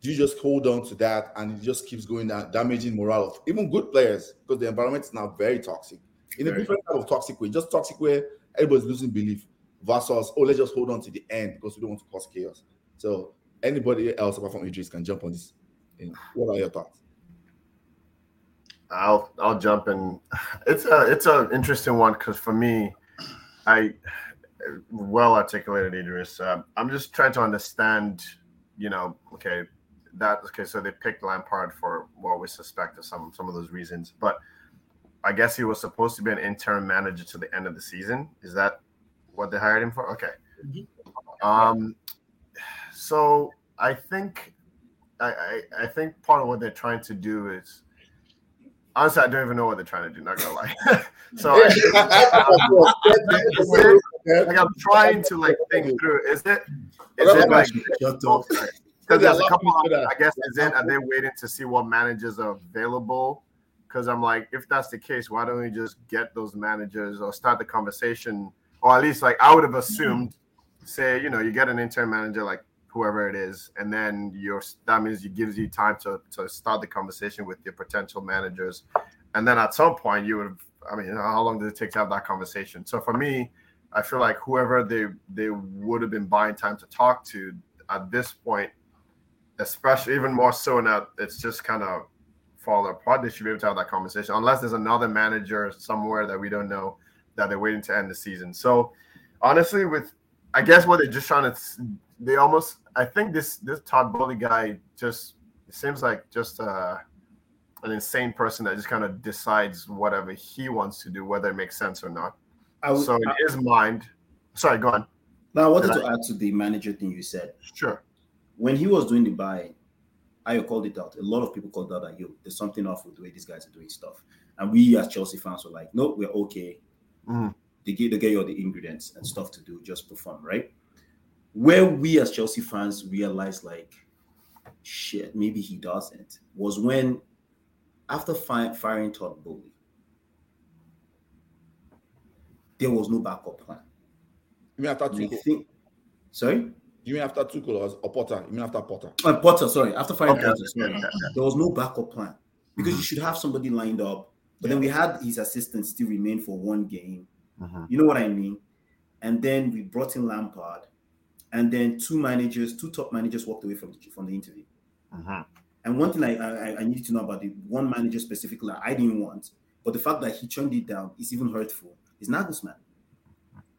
do you just hold on to that and it just keeps going down, damaging morale of even good players because the environment is now very toxic in a different type of toxic way, just toxic where everybody's losing belief versus oh let's just hold on to the end because we don't want to cause chaos. So anybody else apart from Idris can jump on this. What are your thoughts? I'll I'll jump in. It's a it's an interesting one because for me, I well articulated Idris. Uh, I'm just trying to understand. You know, okay, that okay. So they picked Lampard for what we suspect of some some of those reasons, but I guess he was supposed to be an interim manager to the end of the season. Is that what they hired him for? Okay. Um. So I think I, I, I think part of what they're trying to do is honestly, I don't even know what they're trying to do. Not gonna lie. so I, like I'm trying to like think through. Is it is it like because there's a couple of I guess is it are they waiting to see what managers are available? Because I'm like, if that's the case, why don't we just get those managers or start the conversation? Or at least like I would have assumed, mm-hmm. say, you know, you get an intern manager like whoever it is, and then your that means it gives you time to to start the conversation with your potential managers, and then at some point you would. have, I mean, how long does it take to have that conversation? So for me, I feel like whoever they they would have been buying time to talk to at this point, especially even more so now, it's just kind of falling apart. They should be able to have that conversation, unless there's another manager somewhere that we don't know that they're waiting to end the season. So honestly, with I guess what they're just trying to they almost I think this this Todd Boehly guy just seems like just uh, an insane person that just kind of decides whatever he wants to do, whether it makes sense or not. So in his mind, sorry, go on. Now I wanted to I, add to the manager thing you said. Sure. When he was doing the buy, I called it out. A lot of people called out that yo, there's something off with the way these guys are doing stuff. And we as Chelsea fans were like, nope, we're okay. Mm. They get they get you all the ingredients and stuff to do, just perform, right? where we as Chelsea fans realized like shit, maybe he doesn't, was when after fi- firing Todd Boehly, there was no backup plan. You mean after Tuchel? Think, sorry? You mean after Tuchel or, or Potter? You mean after Potter? Uh, Potter, sorry. After firing okay. Potter, sorry. There was no backup plan because mm-hmm. you should have somebody lined up. But yeah. then we had his assistant still remain for one game. Mm-hmm. You know what I mean? And then we brought in Lampard and then two managers, two top managers walked away from the, from the interview. Uh-huh. And one thing I, I, I needed to know about the one manager specifically I didn't want, but the fact that he turned it down is even hurtful. Is Nagelsmann.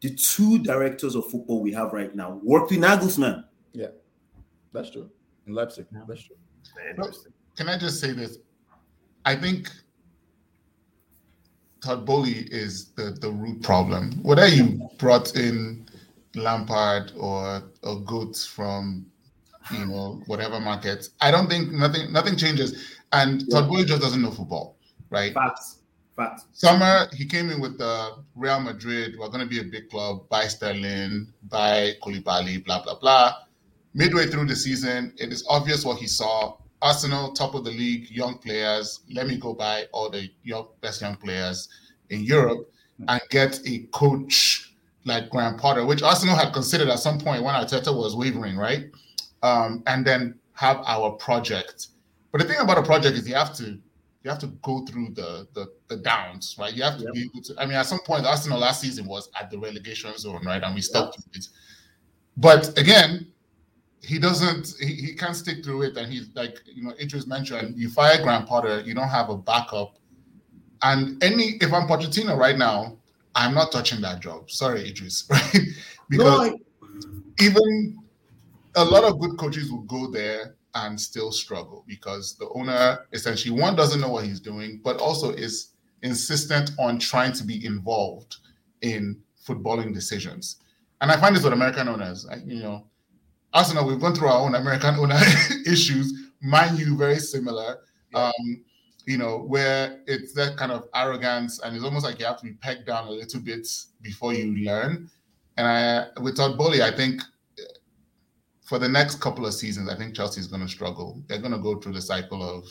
The two directors of football we have right now worked with Nagelsmann. Yeah, that's true. In Leipzig, yeah. that's true. Interesting. can I just say this? I think Todd Boehly is the, the root problem. Whether you brought in Lampard or a goat from you know whatever market. I don't think nothing nothing changes. And yeah. Todd Boehly just doesn't know football, right? Facts. Facts. Summer, he came in with the Real Madrid. We're going to be a big club. Buy Sterling, buy Koulibaly, blah blah blah. Midway through the season, it is obvious what he saw. Arsenal, top of the league, young players. Let me go buy all the young, best young players in Europe and get a coach like Graham Potter, which Arsenal had considered at some point when Arteta was wavering, right? Um, and then have our project. But the thing about a project is you have to you have to go through the the, the downs, right? You have to yep. be able to. I mean, at some point, Arsenal last season was at the relegation zone, right? And we stuck yep. it. But again, he doesn't. He, he can't stick through it, and he's like you know, Idris mentioned, you fire Graham Potter, you don't have a backup. And any if I'm Pochettino right now, I'm not touching that job. Sorry, Idris, right? because no, I... even a lot of good coaches will go there and still struggle because the owner essentially one doesn't know what he's doing, but also is insistent on trying to be involved in footballing decisions. And I find this with American owners. I, you know, Arsenal, we've gone through our own American owner issues. Mind you, very similar. Yeah. Um, you know, where it's that kind of arrogance and it's almost like you have to be pegged down a little bit before you learn. And I, with Todd I think for the next couple of seasons, I think Chelsea is going to struggle. They're going to go through the cycle of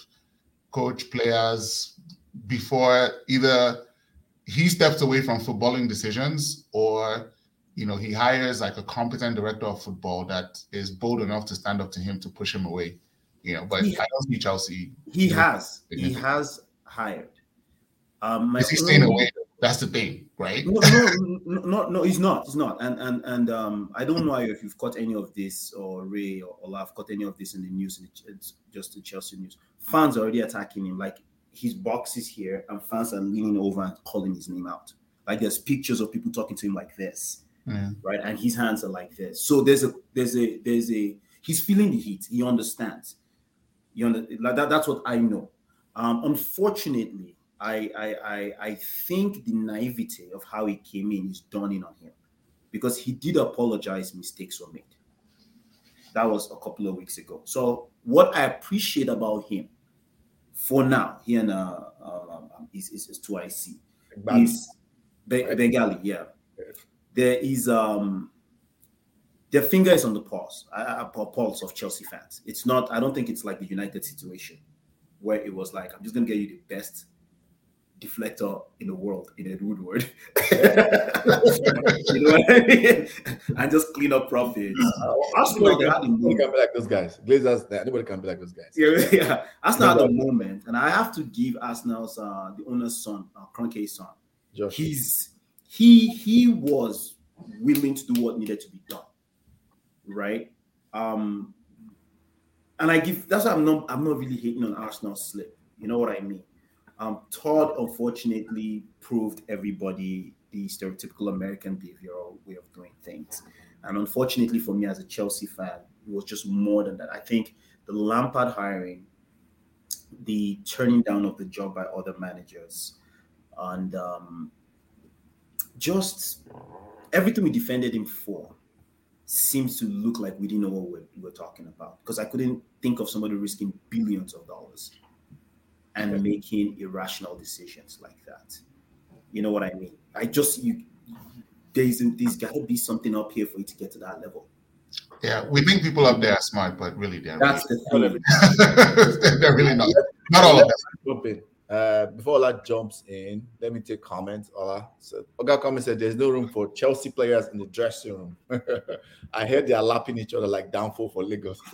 coach players before either he steps away from footballing decisions or you know he hires like a competent director of football that is bold enough to stand up to him to push him away you know, but he, I don't see Chelsea. He has. He has hired. Um, Is he staying away? That's the thing, right? No, no, no, no, no, he's not. He's not. And and and um, I don't know if you've caught any of this or Ray or Olaf caught any of this in the news. It's just the Chelsea news. Fans are already attacking him. Like his box is here, and fans are leaning over and calling his name out. Like there's pictures of people talking to him like this, mm. right? And his hands are like this. So there's a there's a there's a he's feeling the heat. He understands. You know, like that, that's what I know. Um, unfortunately, I, I, I I think the naivety of how he came in is dawning on him because he did apologize. Mistakes were made. That was a couple of weeks ago. So what I appreciate about him for now here in uh, um, is, is, is 2IC is Be- Bengali, yeah. There is um their finger is on the pulse, uh, pulse of Chelsea fans. It's not. I don't think it's like the United situation where it was like, I'm just gonna get you the best deflector in the world in Ed Woodward. you know what I mean? and just clean up profits. Uh, Arsenal, they had Nobody can be like those guys. Glazers, nobody can be like those guys. Yeah, yeah. Arsenal at the moment, and I have to give Arsenal's uh, the owner's son, uh, Kroenke's son. Josh. He's he he was willing to do what needed to be done, right? Um, and I give that's why I'm not I'm not really hating on Arsenal slip. You know what I mean? Um, Todd unfortunately proved everybody the stereotypical American behavioral way of doing things. And unfortunately for me as a Chelsea fan, it was just more than that. I think the Lampard hiring, the turning down of the job by other managers, and um, just everything we defended him for seems to look like we didn't know what we're, we're talking about because I couldn't think of somebody risking billions of dollars and okay. making irrational decisions like that. You know what I mean? I just you there's there's got to be something up here for you to get to that level. Yeah, we think people up there are smart, but really they're that's really, the thing. they're really not. Not all of them. Uh, before Ola jumps in, let me take comments. Ola, so Oga comment said there's no room for Chelsea players in the dressing room. I heard they are lapping each other like downfall for Lagos.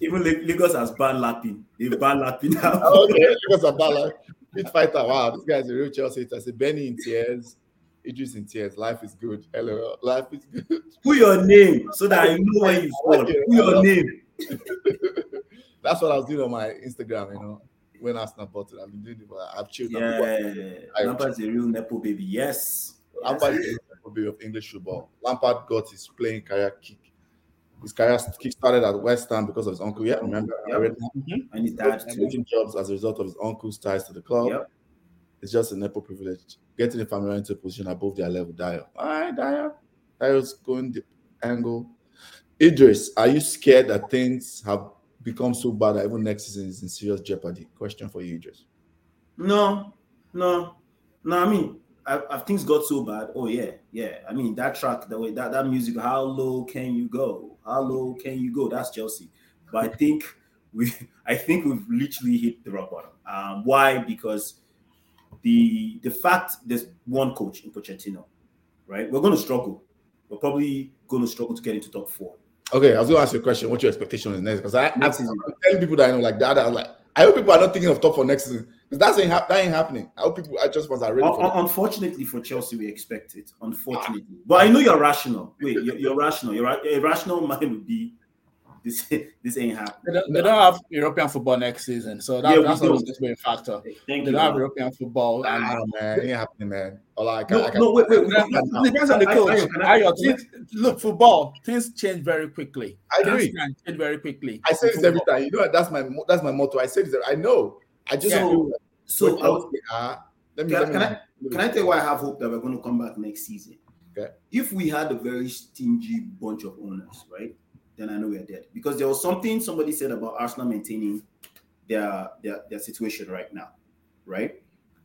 Even Lagos has bad lapping. They've banned lapping now. okay, Lagos are banned. Like, Pit fighter. Wow, this guy's a real Chelsea. I said Benny in tears. Idris in tears. Life is good. Hello, life is good. Put your name so that I know where you fall. Put your name. That's what I was doing on my Instagram, you know. When I bought it, I've been doing it, but I've chilled. Yeah, Lampard's a real Nepo baby. Yes. Lampard yes. is a Nepo baby of English football. Lampard got his playing career kick. His career kick started at West Ham because of his uncle. Yeah, remember? Yep. Mm-hmm. And his dad too. jobs as a result of his uncle's ties to the club. Yep. It's just a Nepo privilege. Getting the family into a position above their level. Dyer. All right, Dyer. Dyer's going the angle. Idris, are you scared that things have become so bad that even next season is in serious jeopardy? Question for you, Idris. No, no, no. I mean, I, things got so bad. Oh yeah, yeah. I mean, that track, the way that that music, how low can you go? How low can you go? That's Chelsea. But I think we, I think we've literally hit the rock bottom. Um, why? Because the the fact there's one coach in Pochettino, right? We're going to struggle. We're probably going to struggle to get into top four. Okay, I was going to ask you a question. What's your expectation is next? Because I, I'm telling people that I know like that. I'm like, I hope people are not thinking of top for next season because that's ain't ha- that ain't happening. I hope people, I just want to ready. For unfortunately for Chelsea, we expect it. Unfortunately, ah. but I know you're rational. Wait, you're, you're rational. Your rational mind would be this this ain't happening. They don't, they don't, have European football next season, so that, yeah, that's always going to be a factor. Thank they you, don't man. have European football, and oh, man, it ain't happening, man. Or like, no, I, I no, wait, wait, wait. It depends on the coach. I, I, things, look, football things change very quickly. I agree. Things change very quickly. I say this every time. You know, that's my that's my motto. I say this. I know. I just yeah. know. So, so uh, let me, can, let me, can, I, can I tell you why I have hope that we're going to come back next season? Okay. If we had a very stingy bunch of owners, right? Then I know we're dead. Because there was something somebody said about Arsenal maintaining their their, their situation right now, right?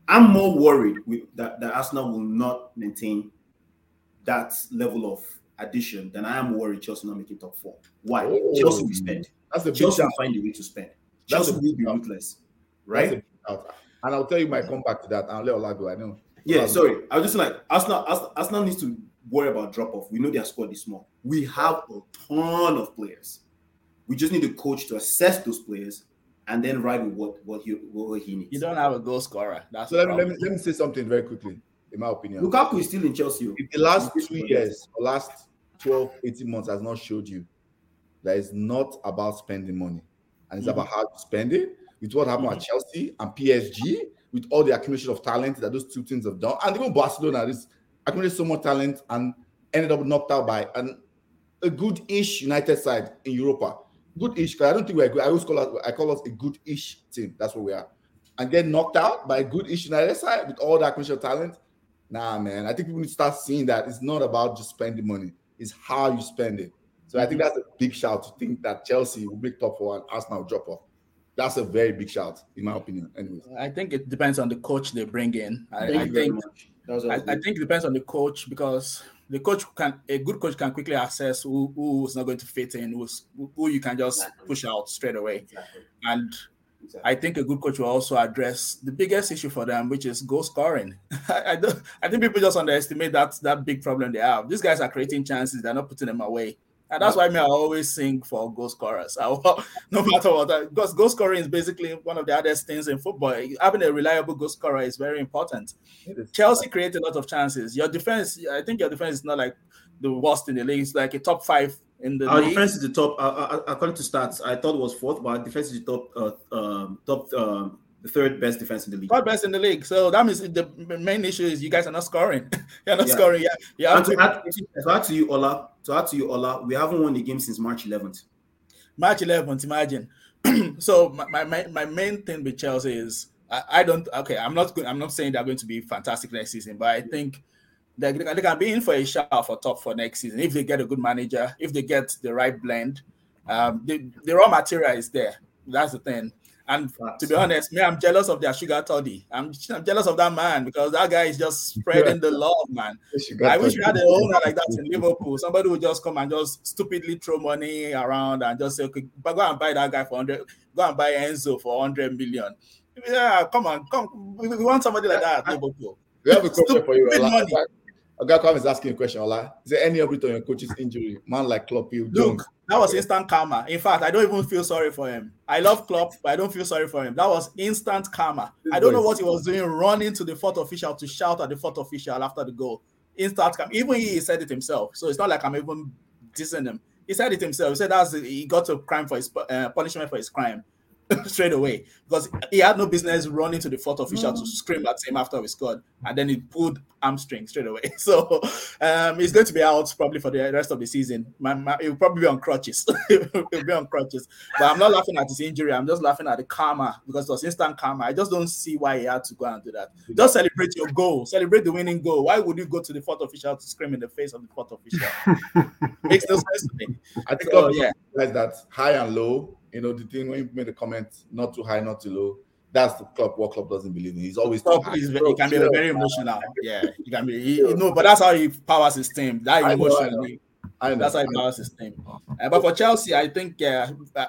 I'm more worried with, that, that Arsenal will not maintain that level of addition than I am worried Chelsea not making top four. Why? Oh, Chelsea will spend. That's the Chelsea will find a way to spend. Chelsea will be ruthless, right? And I'll tell you my comeback to that. I'll let Ola go. I know. Yeah, um, sorry. I was just like Arsenal. Arsenal, Arsenal needs to worry about drop off. We know their squad is small. We have a ton of players. We just need a coach to assess those players and then ride with what what he what he needs. You don't have a goal scorer. That's so let me, let me let me say something very quickly. In my opinion, Lukaku is still in Chelsea. If the last two years, the last 12, 18 months has not showed you that it's not about spending money and it's mm-hmm. about how to spend it. With what happened mm-hmm. at Chelsea and PSG, with all the accumulation of talent that those two teams have done, and even Barcelona, this accumulated so much talent and ended up knocked out by an, a good-ish United side in Europa. Good-ish, because I don't think we're good. I always call us I call us a good-ish team. That's what we are. And get knocked out by a good-ish United side with all that acquisition talent. Nah, man. I think people need to start seeing that it's not about just spending money. It's how you spend it. So I think mm-hmm. that's a big shout to think that Chelsea will make top four and Arsenal drop off. That's a very big shout, in my opinion. Anyways, I think it depends on the coach they bring in. I, I think I, I, think it depends on the coach because the coach can a good coach can quickly assess who who's not going to fit in, who's who you can just exactly. push out straight away. Exactly. And exactly. I think a good coach will also address the biggest issue for them, which is goal scoring. I, I, don't I think people just underestimate that that big problem they have. These guys are creating chances, they're not putting them away. And that's why me, I always sing for goal scorers. I, no matter what, because goal scoring is basically one of the hardest things in football. Having a reliable goal scorer is very important. Chelsea created a lot of chances. Your defense, I think your defense is not like the worst in the league. It's like a top five in the our league. defense is the top. Uh, uh, uh according to stats, I thought it was fourth, but our defense is the top. Uh, um, top. Um, the third best defense in the league. Third best in the league. So that means the main issue is you guys are not scoring. You're not yeah. scoring. Yeah. Yeah. To, add, to add to you, Ola. To add to you, Ola, we haven't won the game since March 11th. March 11th. Imagine. so my, my my main thing with Chelsea is I, I don't. Okay, I'm not. I'm not saying they're going to be fantastic next season, but I think. They, they can be in for a shot for top for next season if they get a good manager, if they get the right blend. Um, the, the raw material is there. That's the thing. And to be honest, me, I'm jealous of their sugar toddy. I'm, I'm jealous of that man because that guy is just spreading the love, man. I wish we had an owner like that in Liverpool. Somebody would just come and just stupidly throw money around and just say, okay, but go and buy that guy for 100, go and buy Enzo for 100 million. Yeah, come on, come. We, want somebody like that at Liverpool. We have a question for you. Ogakam is asking a question, Ola. Is there any update on your coach's injury? Man like Klopp, you Look, that was instant karma. In fact, I don't even feel sorry for him. I love Klopp, but I don't feel sorry for him. That was instant karma. I don't know what he was doing, running to the fourth official to shout at the fourth official after the goal. Instant karma. Even he said it himself. So it's not like I'm even dissing him. He said it himself. He said that's he got a crime for his uh, punishment for his crime. straight away because he had no business running to the fourth official mm. to scream at him after we scored, and then he pulled hamstring straight away. So um, he's going to be out probably for the rest of the season. My, my, he'll probably be on crutches. he'll be on crutches. But I'm not laughing at his injury. I'm just laughing at the karma because it was instant karma. I just don't see why he had to go and do that. Just celebrate your goal. Celebrate the winning goal. Why would you go to the fourth official to scream in the face of the fourth official? Makes no sense to me. I think so, yeah, like that high and low you know, the thing when you made the comment, not too high, not too low. That's the club. What club doesn't believe in? He's always. Club is, he can be very emotional. Yeah, he can be. He, no, but that's how he powers his team. That emotion. I know, That's how he powers his team. Uh, but for Chelsea, I think. Uh, I,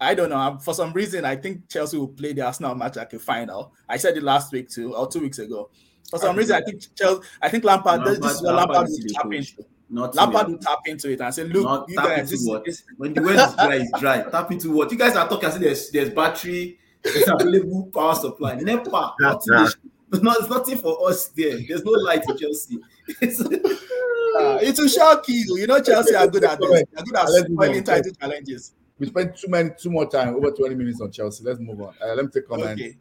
I don't know. For some reason, I think Chelsea will play the Arsenal match like a final. I said it last week too, or two weeks ago. For some reason, I think Chelsea. I think Lampard. Lampard this is what Lampard, Lampard will tap into. Not Lampard will tap into it and say, "Look, Not you guys, this, what? This, when the word is dry, is dry. Tap into what? You guys are talking. I there's there's battery, there's available power supply. Never, not, not, it's nothing for us there. There's no light in Chelsea. It's, uh, it will shock you. You know, Chelsea are good at this. They're good at spoiling title challenges. We spent too many, too more time, over 20 minutes on Chelsea. Let's move on. Uh, let me take comment. Okay.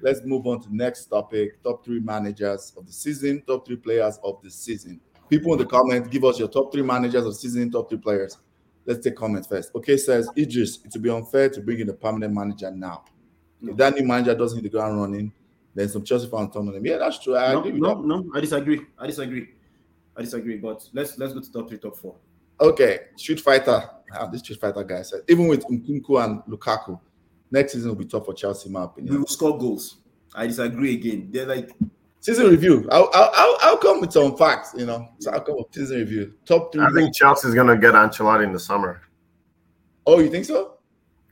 Let's move on to next topic: top three managers of the season, top three players of the season people in the comments, give us your top three managers of season, top three players. Let's take comments first. Okay, says Idris, it would be unfair to bring in a permanent manager now. If that new manager doesn't hit the ground running, then some Chelsea fans turn on him. Yeah, that's true. I no, agree. no, that. no, I disagree. I disagree. I disagree. But let's let's go to top three, top four. Okay, Street Fighter. Ah, this Street Fighter guy said, even with Nkunku and Lukaku, next season will be tough for Chelsea, in my opinion. We will score goals. I disagree again. They're like season review. I'll, I'll, I'll come with some facts, you know. So I'll come with season review. Top three. I think Chelsea's gonna get Ancelotti in the summer. Oh, you think so?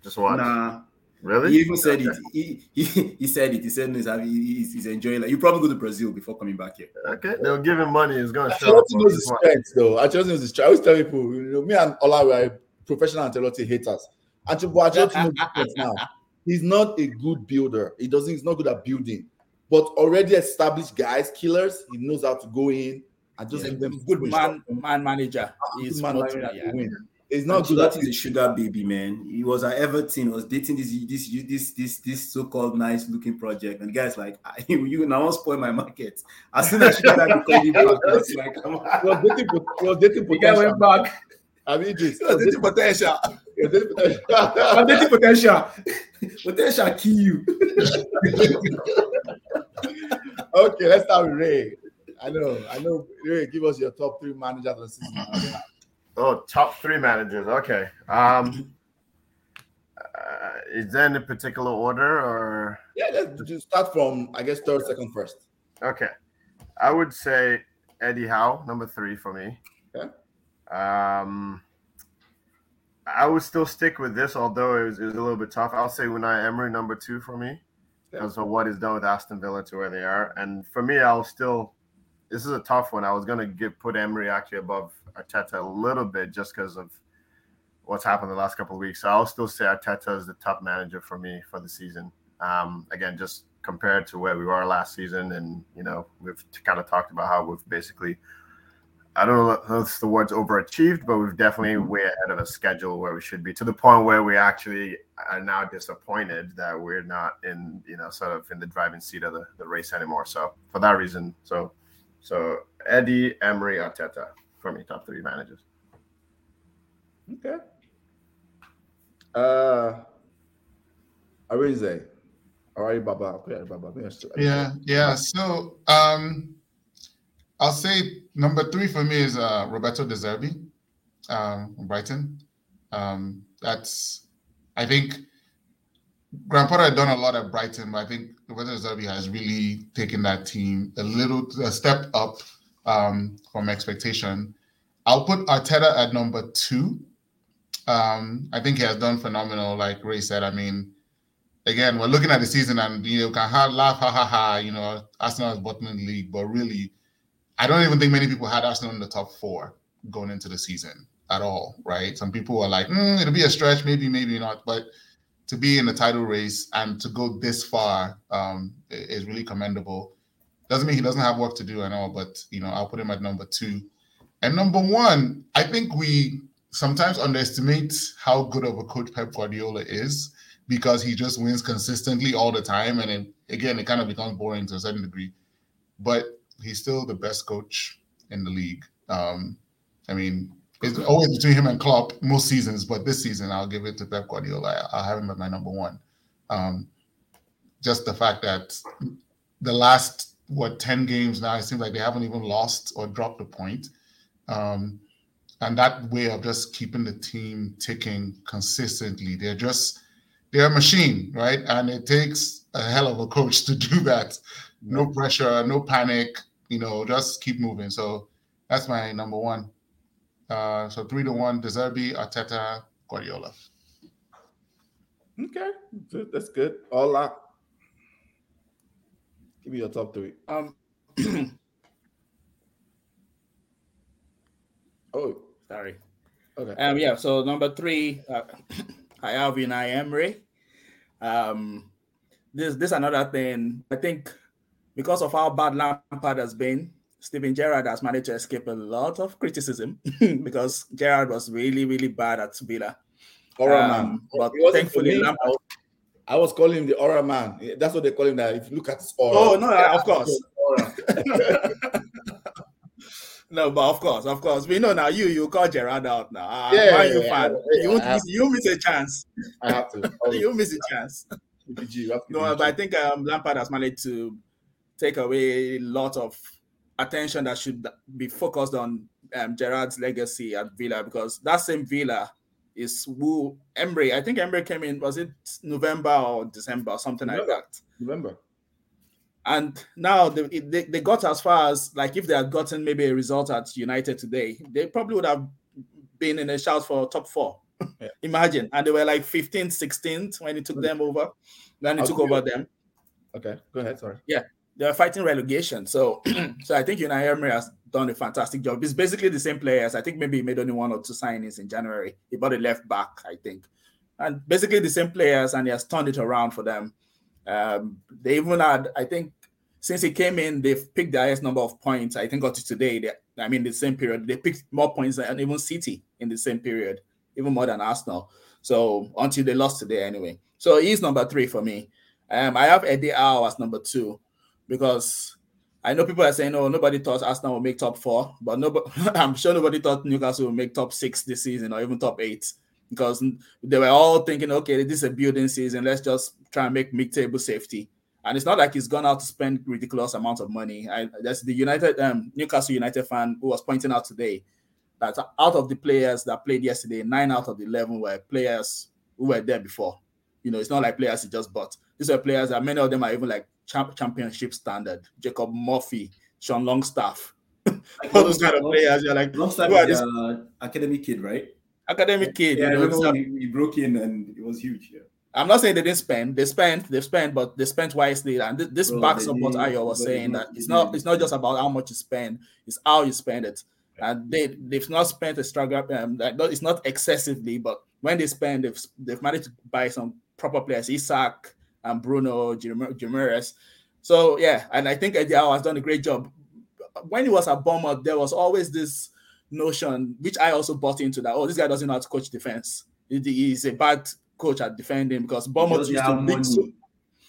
Just watch. Nah. Really? He even said okay. it. He, he, he said it. He said he's, he's, he's enjoying it. You probably go to Brazil before coming back here. Okay, they'll give him money. He's gonna show up. knows his strength, though. Ancelotti knows his strength. I always tell people, you know, me and Ola were professional Ancelotti haters. Ancelotti knows now. He's not a good builder. He doesn't. He's not good at building but already established guys, killers. He knows how to go in and just yeah, them good man, man manager. He's man manager yeah. It's not good. That is a sugar baby, man. He was at Everton, was dating this this this this this so-called nice looking project, and the guy's like, ah, "You now want spoil my market." As soon as sugar baby called him back, was like, "Come on." Was dating, was dating potential. The guy went back. I mean, he was dating potential. Was dating potential. potential kill you. Okay, let's start with Ray. I know, I know. Ray, give us your top three managers of the season. Oh, top three managers. Okay. Um, uh, is there any particular order or? Yeah, let's just start from I guess third, second, first. Okay, I would say Eddie Howe, number three for me. Okay. Um, I would still stick with this, although it was, it was a little bit tough. I'll say Unai Emery, number two for me, of what is done with Aston Villa to where they are. And for me, I'll still. This is a tough one. I was gonna get put Emery actually above Arteta a little bit just because of what's happened the last couple of weeks. So I'll still say Arteta is the top manager for me for the season. Um, again, just compared to where we were last season, and you know we've kind of talked about how we've basically. I don't know if the word's overachieved, but we've definitely way ahead of a schedule where we should be to the point where we actually are now disappointed that we're not in, you know, sort of in the driving seat of the, the race anymore. So for that reason, so so Eddie, Emery, Arteta for me, top three managers. Okay. Uh, Arinze. All right, Baba. Okay, Baba. Yeah, yeah. So, um, I'll say number three for me is uh, Roberto De Zerbi, um, Brighton. Um, that's, I think, Potter had done a lot at Brighton, but I think Roberto De Zerbi has really taken that team a little a step up um, from expectation. I'll put Arteta at number two. Um, I think he has done phenomenal, like Ray said. I mean, again, we're looking at the season and you know can have laugh, ha ha ha. You know, Arsenal is bottom in the league, but really, I don't even think many people had Arsenal in the top four going into the season at all. Right? Some people are like, mm, it'll be a stretch, maybe, maybe not, but to be in the title race and to go this far um, is really commendable. Doesn't mean he doesn't have work to do and all, but you know, I'll put him at number two. And number one, I think we sometimes underestimate how good of a coach Pep Guardiola is because he just wins consistently all the time. And it, again, it kind of becomes boring to a certain degree. But he's still the best coach in the league. Um, I mean, it's always between him and Klopp most seasons, but this season I'll give it to Pep Guardiola. I'll have him at my number one. Um, just the fact that the last what 10 games now, it seems like they haven't even lost or dropped a point. Um, and that way of just keeping the team ticking consistently. They're just they're a machine, right? And it takes a hell of a coach to do that. No pressure, no panic, you know, just keep moving. So that's my number one. Uh, so three to one, De Zerbi, Arteta, Guardiola. Okay, that's good. All up. Give me your top three. Um. oh, sorry. Okay. Um. Yeah. So number three, uh, I have Unai Emery. Um. This this another thing. I think because of how bad Lampard has been, Steven Gerrard has managed to escape a lot of criticism because Gerrard was really really bad at Villa. Aura um, man. But thankfully, Lampard, I was calling him the aura man. That's what they call him. That if you look at his aura. Oh no, of course. no, but of course, of course, we know now. You you call Gerrard out now. Uh, yeah, you yeah. Yeah, you miss, you miss a chance. I have to. you miss a chance. no, but I think um, Lampard has managed to take away a lot of attention that should be focused on um, Gerrard's legacy at Villa because that same Villa is who Emery. I think Emery came in. Was it November or December or something November. like that? November. And now they, they, they got as far as like if they had gotten maybe a result at United today, they probably would have been in a shout for top four. Yeah. Imagine. And they were like 15th, 16th when he took them over. Then he I'll took over them. Okay, go ahead. Sorry. Yeah, they're fighting relegation. So, so I think Unai Emery has done a fantastic job. It's basically the same players. I think maybe he made only one or two signings in January. He bought a left back, I think, and basically the same players, and he has turned it around for them. Um, they even had, I think, since he came in, they've picked the highest number of points. I think got to today. They, I mean, the same period, they picked more points than even City in the same period, even more than Arsenal. So until they lost today, anyway. So he's number three for me. Um, I have Eddie Howe as number two because I know people are saying, "Oh, nobody thought Arsenal will make top four, but nobody, I'm sure nobody thought Newcastle will make top six this season or even top eight because they were all thinking, okay, this is a building season. Let's just try and make mid-table safety. And it's not like he's gone out to spend ridiculous amounts of money. I, that's the United, um, Newcastle United fan who was pointing out today that out of the players that played yesterday, nine out of the 11 were players who were there before. You know, it's not like players he just bought. These are players that many of them are even like championship standard. Jacob Murphy, Sean Longstaff, all those kind of players. You're like, Longstaff is uh, academic kid, right? Academic kid. Yeah, you know, he, he broke in and it was huge. Yeah. I'm not saying they didn't spend. They spent. They spent, but they spent wisely. And th- this Bro, backs up what Ayo was saying that it's not. It's not just about how much you spend. It's how you spend it. And they they've not spent a struggle. Um, it's not excessively, but when they spend, they've they've managed to buy some proper players. Isak and Bruno Guimaraes. So yeah, and I think Eddie has done a great job. When he was at Bournemouth, there was always this notion, which I also bought into that. Oh, this guy doesn't know how to coach defense. He's a bad coach at defending because Bournemouth used to so,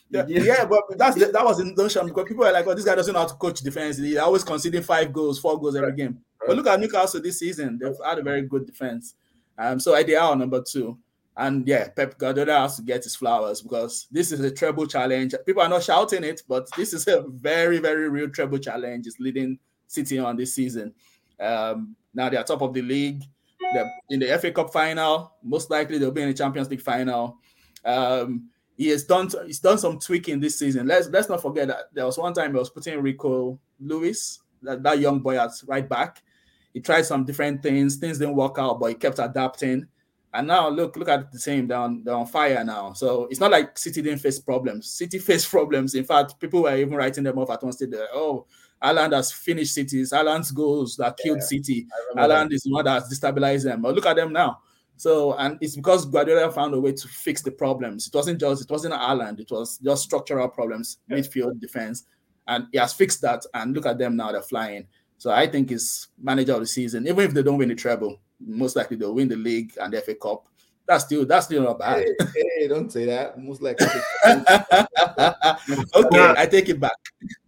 yeah, yeah, but that's that was the notion because people are like, "Oh, this guy doesn't know how to coach defense. He's always conceding five goals, four goals every game." But look at Newcastle this season; they've had a very good defense. Um, so they number two, and yeah, Pep Guardiola has to get his flowers because this is a treble challenge. People are not shouting it, but this is a very, very real treble challenge. It's leading City on this season. Um, now they are top of the league. They're in the FA Cup final. Most likely they'll be in the Champions League final. Um, he has done he's done some tweaking this season. Let's let's not forget that there was one time he was putting Rico Lewis, that, that young boy at right back. He tried some different things, things didn't work out, but he kept adapting. And now look, look at the same. They're on, they're on fire now. So it's not like City didn't face problems. City faced problems. In fact, people were even writing them off at one stage. Oh, Haaland has finished cities. Haaland's goals that killed yeah, City. Haaland is that has destabilized them. But look at them now. So, and it's because Guardiola found a way to fix the problems. It wasn't just, it wasn't Haaland, it was just structural problems, yeah. midfield, defense. And he has fixed that. And look at them now, they're flying. So I think he's manager of the season. Even if they don't win the treble, most likely they'll win the league and the FA Cup. That's still that's still not bad. Hey, hey don't say that. Most likely. okay, I take it back.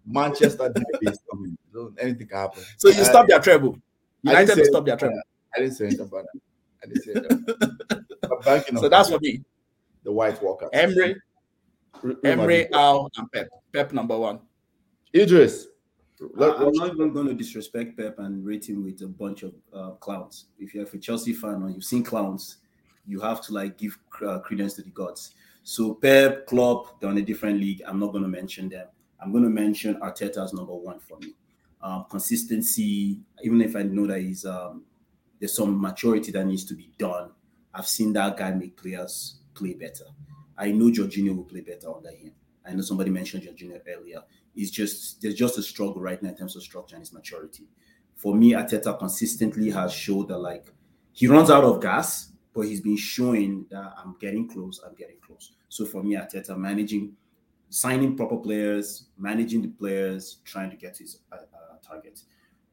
Manchester is coming. Anything can happen. So you uh, stop their treble. United to stop their treble. I didn't say anything about that. I didn't say that. so that's for me. The White Walker. Emery, Emery, Al, and Pep. Pep number one. Idris. I'm not even going to disrespect Pep and rate him with a bunch of uh, clowns. If you're a Chelsea fan or you've seen clowns, you have to like give uh, credence to the gods. So Pep, Klopp, they're on a different league. I'm not going to mention them. I'm going to mention Arteta as number one for me. Um, consistency, even if I know that he's um, there's some maturity that needs to be done. I've seen that guy make players play better. I know Jorginho will play better under him. I know somebody mentioned Jorginho earlier. It's just there's just a struggle right now in terms of structure and his maturity. For me, Arteta consistently has showed that like he runs out of gas, but he's been showing that I'm getting close, I'm getting close. So for me, Arteta managing, signing proper players, managing the players, trying to get his uh, uh, targets.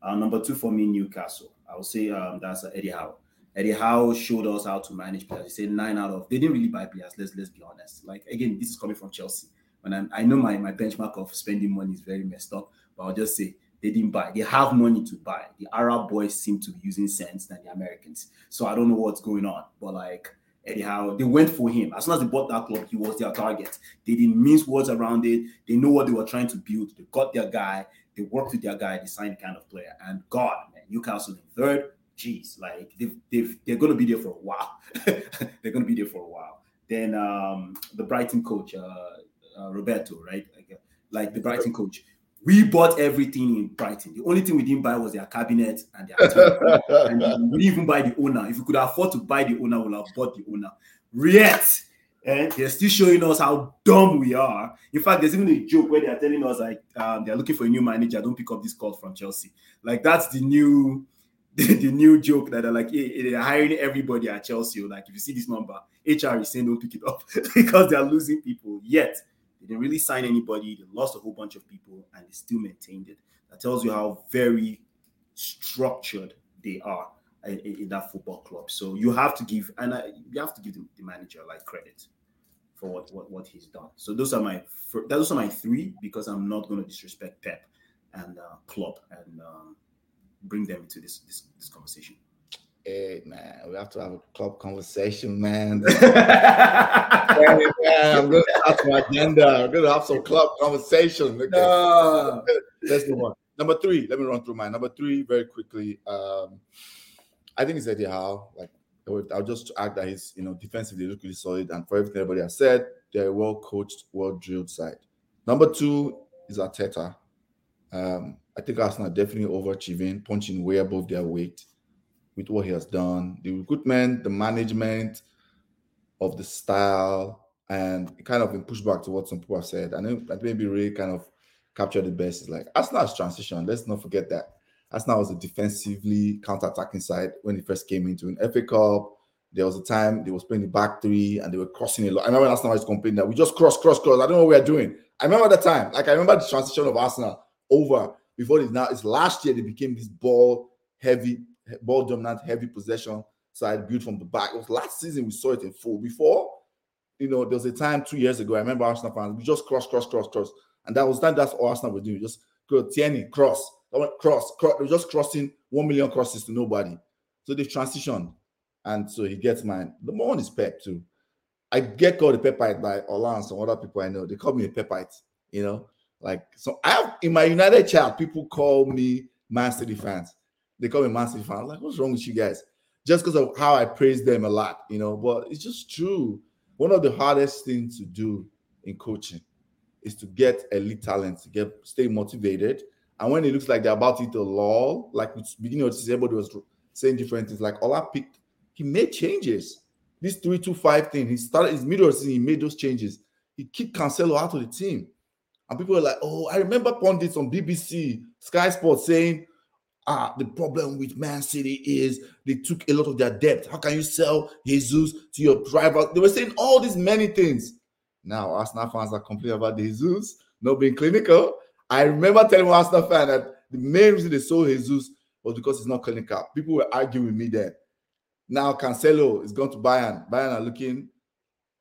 Uh, number two for me, Newcastle. I would say um, that's uh, Eddie Howe. Eddie Howe showed us how to manage players. He said nine out of they didn't really buy players. Let's let's be honest. Like again, this is coming from Chelsea. When I'm, I know my my benchmark of spending money is very messed up, but I'll just say they didn't buy. They have money to buy. The Arab boys seem to be using sense than the Americans. So I don't know what's going on, but like anyhow, they went for him. As soon as they bought that club, he was their target. They didn't mince words around it. They know what they were trying to build. They got their guy. They worked with their guy. They signed the kind of player. And God, man, Newcastle in third. Jeez, like they've, they've they're going to be there for a while. they're going to be there for a while. Then um, the Brighton coach, uh, uh, Roberto, right? Like, like the Brighton coach we bought everything in Brighton. The only thing we didn't buy was their cabinet and their and we didn't even buy the owner. If we could afford to buy the owner, we'll have bought the owner. Yet, and they're still showing us how dumb we are. In fact, there's even a joke where they're telling us like um, they're looking for a new manager. Don't pick up this call from Chelsea. Like that's the new the, the new joke that they're like hey, they're hiring everybody at Chelsea. Like if you see this number, HR is saying don't pick it up because they're losing people. Yet they didn't really sign anybody. They lost a whole bunch of people, and they still maintained it. That tells you how very structured they are in, in that football club. So you have to give, and I, you have to give the, the, manager like credit for what, what what he's done. So those are my those are my three because I'm not going to disrespect Pep and uh, Klopp and um, bring them into this this, this conversation. Hey man, we have to have a club conversation, man. hey, man I'm gonna have some agenda. I'm gonna have some club conversation. Okay. No. Let's move on. Number three, let me run through mine. Number three, very quickly. Um, I think it's Eddie Howe. Like I'll just add that he's you know defensively look really solid, and for everything everybody has said, they're a well coached, well drilled side. Number two is Arteta. Um, I think Arsenal are definitely overachieving, punching way above their weight with what he has done. The recruitment, the management of the style, and kind of in pushback to what some people have said. And that maybe really kind of captured the best is like Arsenal's transition. Let's not forget that. Arsenal was a defensively counter-attacking side when he first came into an FA Cup. There was a time they was playing the back three and they were crossing a lot. I remember Arsenal was complaining that we just cross, cross, cross. I don't know what we are doing. I remember the time. Like I remember the transition of Arsenal over before this now. It's last year they became this ball heavy, ball dominant, heavy possession side built from the back. It was last season we saw it in full. Before, you know, there was a time two years ago. I remember Arsenal fans, we just cross, cross, cross, cross. And that was time that's all Arsenal were doing. Just go Tierney, cross, cross, cross. They were just crossing one million crosses to nobody. So they transitioned. And so he gets mine. The more one is Pep too. I get called a Pepite by Ola and some other people I know. They call me a Pepite, you know. Like so, I have in my United chat, people call me Man City fans. They call me Man City fans. like, what's wrong with you guys? Just because of how I praise them a lot, you know. But it's just true. One of the hardest things to do in coaching is to get elite talent, to get stay motivated. And when it looks like they're about to lull, like beginning of the season, everybody was saying different things. Like Ola picked, he made changes. This three-two-five thing, he started his middle season, he made those changes. He kicked Cancelo out of the team. And people were like, oh, I remember pundits on BBC, Sky Sports saying, ah, the problem with Man City is they took a lot of their debt. How can you sell Jesus to your rival? They were saying all these many things. Now, Arsenal fans are complaining about Jesus not being clinical. I remember telling one Arsenal fan that the main reason they sold Jesus was because he's not clinical. People were arguing with me then. Now Cancelo is going to Bayern. Bayern are looking,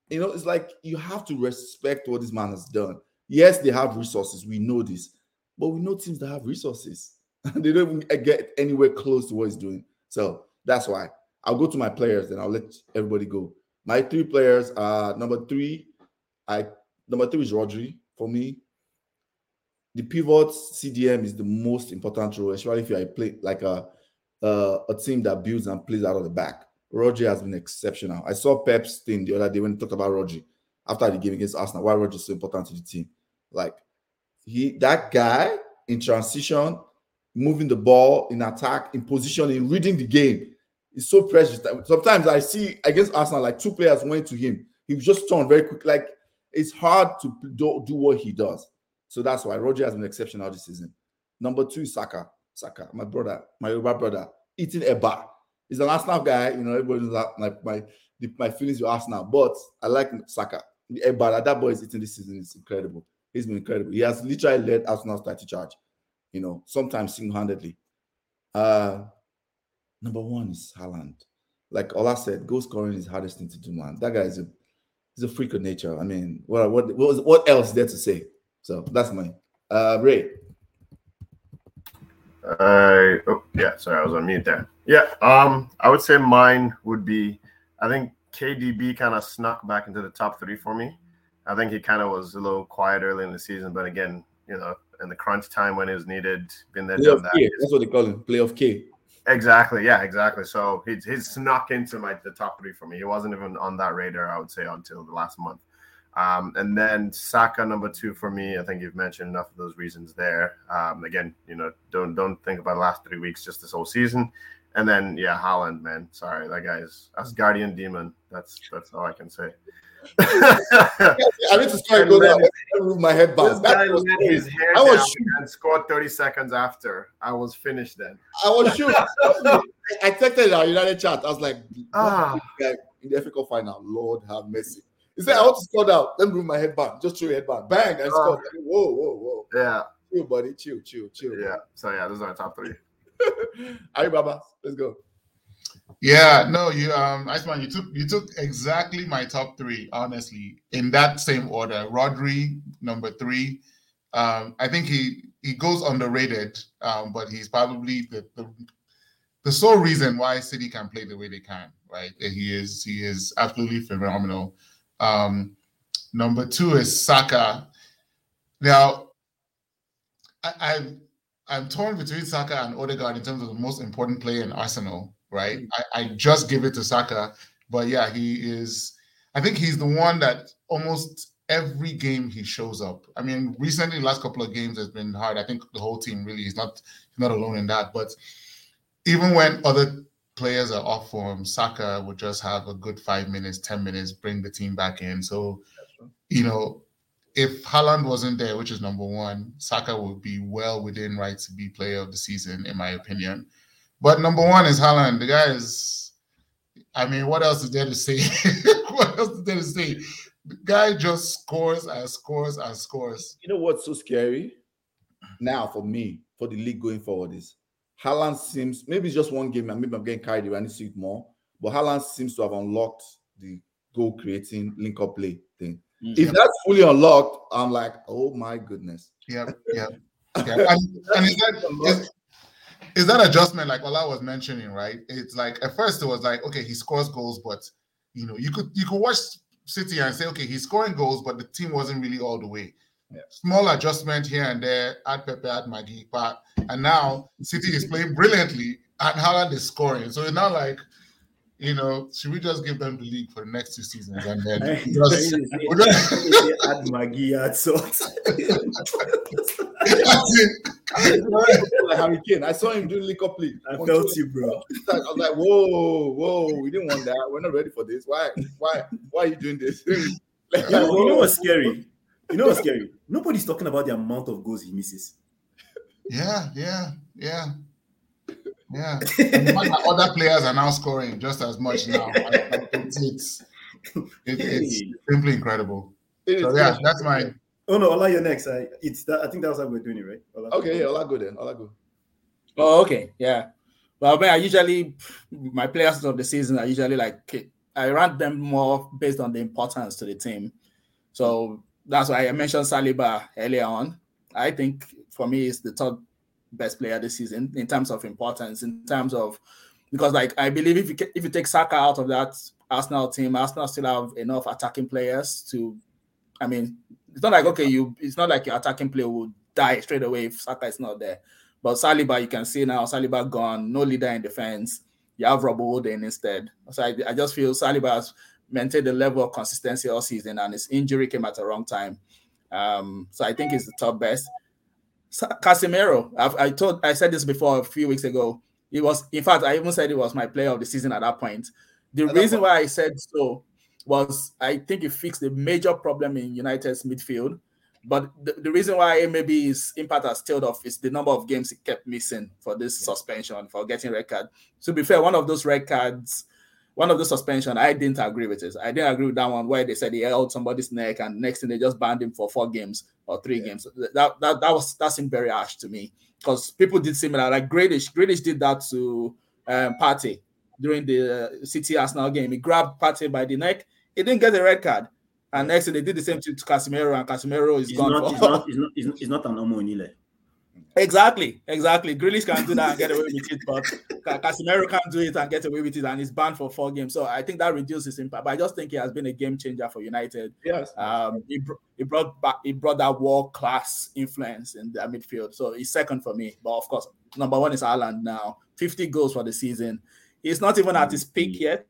you know, it's like you have to respect what this man has done. Yes, they have resources. We know this, but we know teams that have resources. they don't even get anywhere close to what he's doing. So that's why I'll go to my players and I'll let everybody go. My three players are number three. I number three is Rodri for me. The pivot CDM is the most important role, especially if you are play like a uh, a team that builds and plays out of the back. Rodri has been exceptional. I saw Pep's thing the other day when he talked about Rodri after the game against Arsenal. Why Rodri is so important to the team? Like he, that guy in transition, moving the ball in attack, in position, in reading the game, is so precious. Sometimes I see against Arsenal, like two players went to him. He was just turned very quick. Like it's hard to do, do what he does. So that's why Rodri has been exceptional this season. Number two, Saka. Saka, my brother, my older brother, eating a bar. He's an Arsenal guy. You know, everybody's like my my feelings with Arsenal, but I like Saka. The bar that boy is eating this season is incredible. He's been incredible. He has literally led Arsenal to charge. You know, sometimes single-handedly. Uh, number one is Haaland. Like Ola said, goal scoring is hardest thing to do, man. That guy is a he's a freak of nature. I mean, what what what, what else there to say? So that's my uh Ray. Uh, oh, yeah, sorry, I was on mute there. Yeah, um, I would say mine would be, I think KDB kind of snuck back into the top three for me. I think he kind of was a little quiet early in the season, but again, you know, in the crunch time when it was needed, been there, done that. K. That's what they call him, playoff K. Exactly. Yeah, exactly. So he's he's snuck into my the top three for me. He wasn't even on that radar, I would say, until the last month. Um, and then Saka number two for me. I think you've mentioned enough of those reasons there. Um, again, you know, don't don't think about the last three weeks, just this whole season. And then yeah, Haaland, man. Sorry, that guy's as guardian demon. That's that's all I can say. I need to start going down. Move my head back. That was let his hair I was down and scored 30 seconds after. I was finished then. I was shooting. I texted our United chat. I was like, ah. in the FA final, Lord have mercy. He said, I want to score. Let me move my head back. Just throw your head back. Bang, and score. Oh. Whoa, whoa, whoa. Yeah. Chill, buddy. Chill, chill, chill. Yeah. So, yeah, those are our top three. All right, Baba. Let's go. Yeah, no, you um Iceman, you took you took exactly my top three, honestly, in that same order. Rodri, number three. Um, I think he he goes underrated, um, but he's probably the, the the sole reason why City can play the way they can, right? He is he is absolutely phenomenal. Um, number two is Saka. Now, I, I'm I'm torn between Saka and Odegaard in terms of the most important player in Arsenal. Right? Mm. I, I just give it to Saka, but yeah, he is. I think he's the one that almost every game he shows up. I mean, recently, last couple of games has been hard. I think the whole team really is not not alone in that. But even when other players are off form, Saka would just have a good five minutes, ten minutes, bring the team back in. So, you know, if Haaland wasn't there, which is number one, Saka would be well within right to be player of the season, in my opinion. But number one is Haaland. The guy is, I mean, what else is there to say? what else is there to say? The guy just scores and scores and scores. You know what's so scary now for me, for the league going forward is Haaland seems maybe it's just one game and maybe I'm getting carried away. I need to see it more. But Haaland seems to have unlocked the goal creating link up play thing. Mm-hmm. If that's fully unlocked, I'm like, oh my goodness. Yeah, yeah. yeah. And, and is that is, is that adjustment like Ola was mentioning, right? It's like at first it was like, okay, he scores goals, but you know, you could you could watch City and say, okay, he's scoring goals, but the team wasn't really all the way. Yeah. Small adjustment here and there, add Pepe, add Maggi, but and now City is playing brilliantly and Haaland is scoring. So it's not like, you know, should we just give them the league for the next two seasons and then just, add Maggi, add salt. like Harry Kane. I saw him doing League Cup League. I felt you, bro. I was like, whoa, whoa, we didn't want that. We're not ready for this. Why, why, why are you doing this? like, you, know, you know what's scary? You know what's scary? Nobody's talking about the amount of goals he misses. Yeah, yeah, yeah. Yeah. other players are now scoring just as much now. it's, it's, it's simply incredible. so yeah, that's my Oh no, Ola, you're next. I it's that I think that was how we're doing it, right? Ola, okay, yeah, Ola go then. Ola go. Oh, okay, yeah. Well, man, I usually my players of the season are usually like I rank them more based on the importance to the team. So that's why I mentioned Saliba earlier on. I think for me, it's the third best player this season in terms of importance, in terms of because like I believe if you if you take Saka out of that Arsenal team, Arsenal still have enough attacking players to. I mean, it's not like okay, you. It's not like your attacking player will die straight away if Saka is not there. But Saliba, you can see now Saliba gone, no leader in defense. You have Rob Holding instead. So I, I just feel Saliba has maintained the level of consistency all season, and his injury came at the wrong time. Um, so I think he's the top best. Casemiro, I've, I told, I said this before a few weeks ago. It was, in fact, I even said it was my player of the season at that point. The at reason why I said so was I think it fixed a major problem in United's midfield. But the, the reason why maybe his impact has tailed off is the number of games he kept missing for this yeah. suspension, for getting red card. To be fair, one of those red cards, one of the suspension, I didn't agree with it. I didn't agree with that one where they said he held somebody's neck and next thing they just banned him for four games or three yeah. games. That, that that was that seemed very harsh to me because people did similar. Like Grealish, Grealish did that to um, Partey during the uh, City Arsenal game. He grabbed Partey by the neck he didn't get a red card. And next, thing they did the same thing to Casemiro, and Casemiro is he's gone. Not, he's, not, he's, not, he's, not, he's not an Omo Exactly, exactly. Grealish can do that and get away with it, but Casemiro can't do it and get away with it, and he's banned for four games. So I think that reduces impact. But I just think he has been a game changer for United. Yes, um, he, he brought back he brought that world class influence in the midfield. So he's second for me. But of course, number one is Haaland now. Fifty goals for the season. He's not even at his peak yet.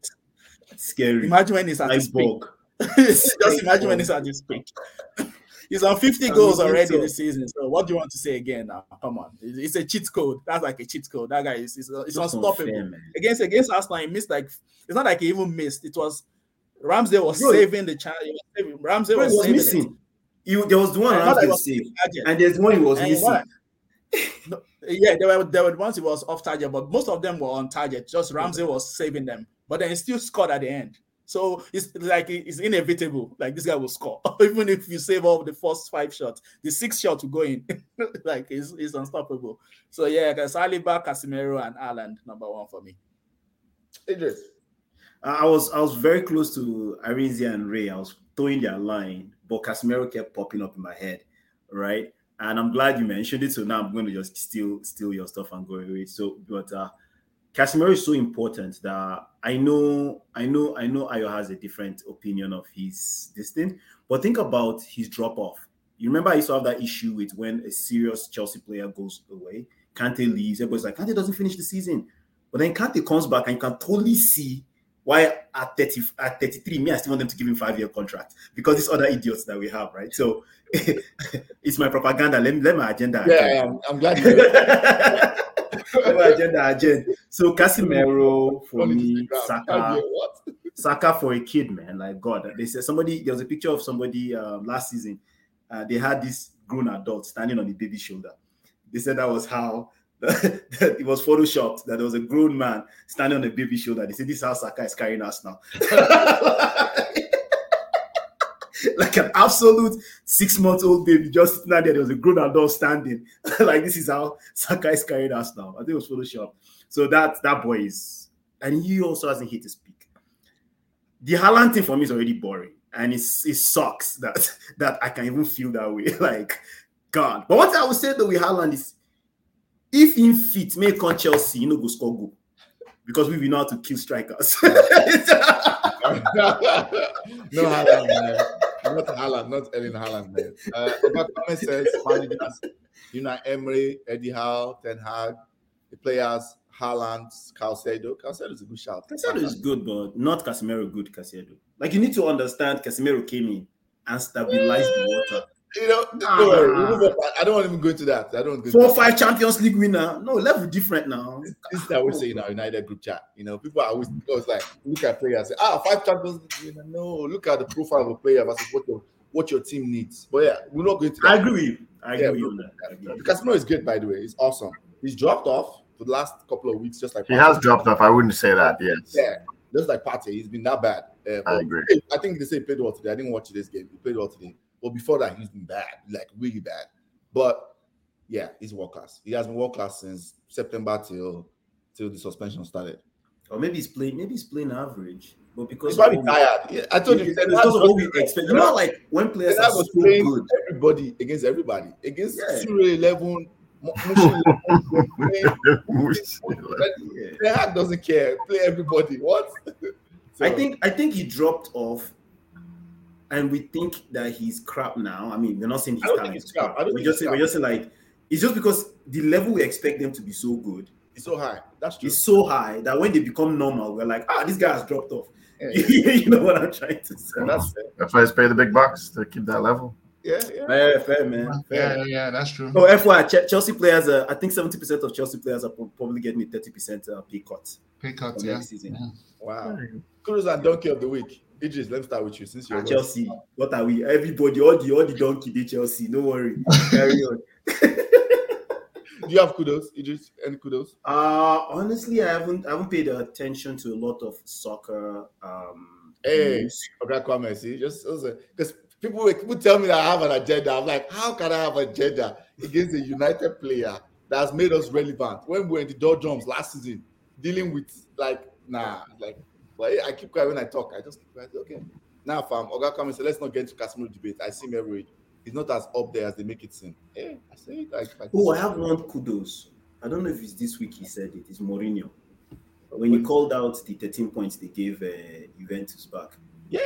Scary. Imagine when he's at his peak. Just imagine when he's at his peak. He's on 50 goals already so. this season. So what do you want to say again now? Come on. It's, a cheat code. That's like a cheat code. That guy is, is, is unstoppable. Unfair, against against Arsenal, he missed like it's not like he even missed. It was Ramsdale was Bro, saving the chance. Ramsdale was, was missing. You, there was the one Ramsdale was saved, and there's one he was and missing. no, yeah, there were there were ones he was off target, but most of them were on target. Just Ramsdale was saving them but then he still scored at the end. So it's like it's inevitable. Like this guy will score, even if you save all the first five shots. The sixth shot will go in, like is is unstoppable. So yeah, Saliba, Casemiro, and Haaland number one for me. Idris, I was I was very close to Arinze and Ray. I was throwing their line, but Casemiro kept popping up in my head, right? And I'm glad you mentioned it. So now I'm going to just steal steal your stuff and go away. So, but uh, Casemiro is so important that I know, I know, I know Ayo has a different opinion of his this thing, but think about his drop off. You remember I used to have that issue with when a serious Chelsea player goes away, Kante leaves, everybody's like, Kante doesn't finish the season. But then Kante comes back and you can totally see why at 30 at 33, me, I still want them to give him five-year contract because these other idiots that we have, right? So it's my propaganda. Let, let my agenda. Yeah, I'm, I'm glad you let my agenda agenda. So Casemiro for me, Saka, Saka for a kid, man. Like God, they said somebody. There was a picture of somebody um, last season. Uh, they had this grown adult standing on the baby shoulder. They said that was how it was photoshopped. That there was a grown man standing on a baby shoulder. They said this is how Saka is carrying us now. like an absolute six month old baby just sitting there. There was a grown adult standing. like this is how Saka is carrying us now. I think it was photoshopped. So that that boy is, and he also hasn't hit his peak. The Haaland thing for me is already boring, and it's it sucks that that I can even feel that way. like, God. But what I would say though with Haaland is, if in fit, make on Chelsea, you know, go score goal because we will know how to kill strikers. no Haaland, man. Not Haaland, not Erling Haaland, man. Uh, but comment says managers, you know, Emery, Eddie Howe, Ten Hag, the players, Haaland, Caicedo. Caicedo is a good shout. Caicedo is good, but not Casemiro good Caicedo. Like you need to understand Casemiro came in and stabilized the water. You know, Ah. don't worry, we move up. I don't want to even go into that. I don't want to go Four into five Champions League winner. No, level different now. that. This is that we say in our United group chat. You know, people are always, always like, look at players say, ah, five Champions League winner. No, look at the profile of a player versus what your what your team needs. But yeah, we're not going to that. I agree with you. I agree Yeah, with you on that. I agree with you. Casemiro is good, by the way. He's awesome. He's dropped off for the last couple of weeks, just like He has dropped off. I wouldn't say that. Yes, Yeah, just like Partey. He's been that bad. Uh, I agree. I think they say he played well today. I didn't watch this game. He played well today. But before that, he's been bad, like really bad. But yeah, he's world class. He has been world class since September till till the suspension started. Or maybe he's playing. Maybe he's playing average, but because He's probably tired. Yeah, I told we- you. because of what we expect. You know, like when players Ten are was so playing good. everybody against everybody against Yeah. Sure Eleven. Mo- Mushin 11, Yeah. Ten Hag doesn't care. Play everybody. What? I think I think he dropped off, and we think that he's crap now. I mean, we're not saying his I think he's crap. crap. I don't We're just saying, we're just saying like it's just because the level we expect them to be so good It's so high. That's true. It's so high that when they become normal, we're like, ah, this guy has dropped off. Yeah, you know what I'm trying to say? yeah, that's fair. That's why he's paid the big bucks to keep that level. Yeah, yeah. Fair, fair, man. Yeah, Fair. yeah, yeah, that's true. Oh, FYI, Ch- Chelsea players, uh, I think 70% of Chelsea players are probably getting a 30% uh, pay cut Pay cut, for yeah. next season. Yeah. Wow. Kudos and donkey of the week. Idris, let me start with you since you're Ah, Chelsea, what are we? Everybody, all the all the donkey, they Chelsea. No worry. Carry on. Do you have kudos, Idris? Any kudos? Uh honestly, I haven't I haven't paid attention to a lot of soccer. Um, Hey, news. okay, comment. See, just because people people tell me that I have an agenda. I'm like, how can I have an agenda against a United player that has made us relevant when we were in the doldrums last season, dealing with like, nah, like, but I keep quiet when I talk. I just keep quiet. Okay, now, fam, Oga come and say, let's not get into Casemiro debate. I see him every week. He's not as up there as they make it seem. Hey, I say it like, like Oh, I have one kudos. I don't know if it's this week he said it. It's Mourinho. When he called out the 13 points they gave uh, Juventus back. Yeah,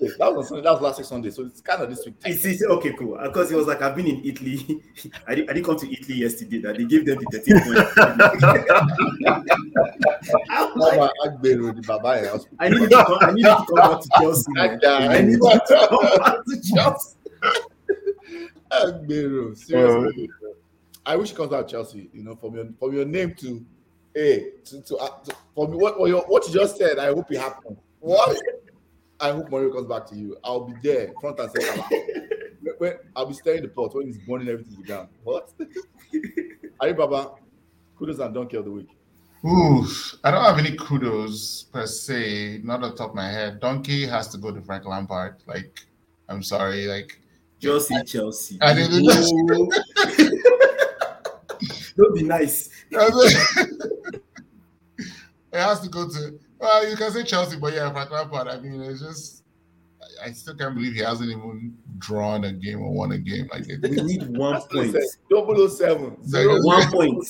yeah, that was Sunday. That was last week Sunday. So it's kind of this week. It's, it's- okay, cool. Because he was like, I've been in Italy. I, did, I didn't come to Italy yesterday. That they gave them the 13 points. I'm like, Baba Agbero, the I needed to come, I needed to come back to Chelsea. man. I needed to come back to Chelsea. Agbero, seriously. I wish he comes out of Chelsea. You know, from your from your name to, hey, to, to, uh, to for me, what what, your, what you just said. I hope it happens. What? I hope Mario comes back to you. I'll be there, front and center. When- when- I'll be staring the pot when he's burning everything to the ground. What? Aribaba, kudos and donkey of the week. Ooh, I don't have any kudos per se, not on top of my head. Donkey has to go to Frank Lampard. Like, I'm sorry, like Chelsea, Chelsea. I didn't- know. Don't be nice. it has to go to. Well, you can say Chelsea, but yeah, Frank Lampard. I mean, it's just. I- I still can't believe he hasn't even drawn a game or won a game. Like, it, We need one oh That's what he point. said. 007. Zero One point.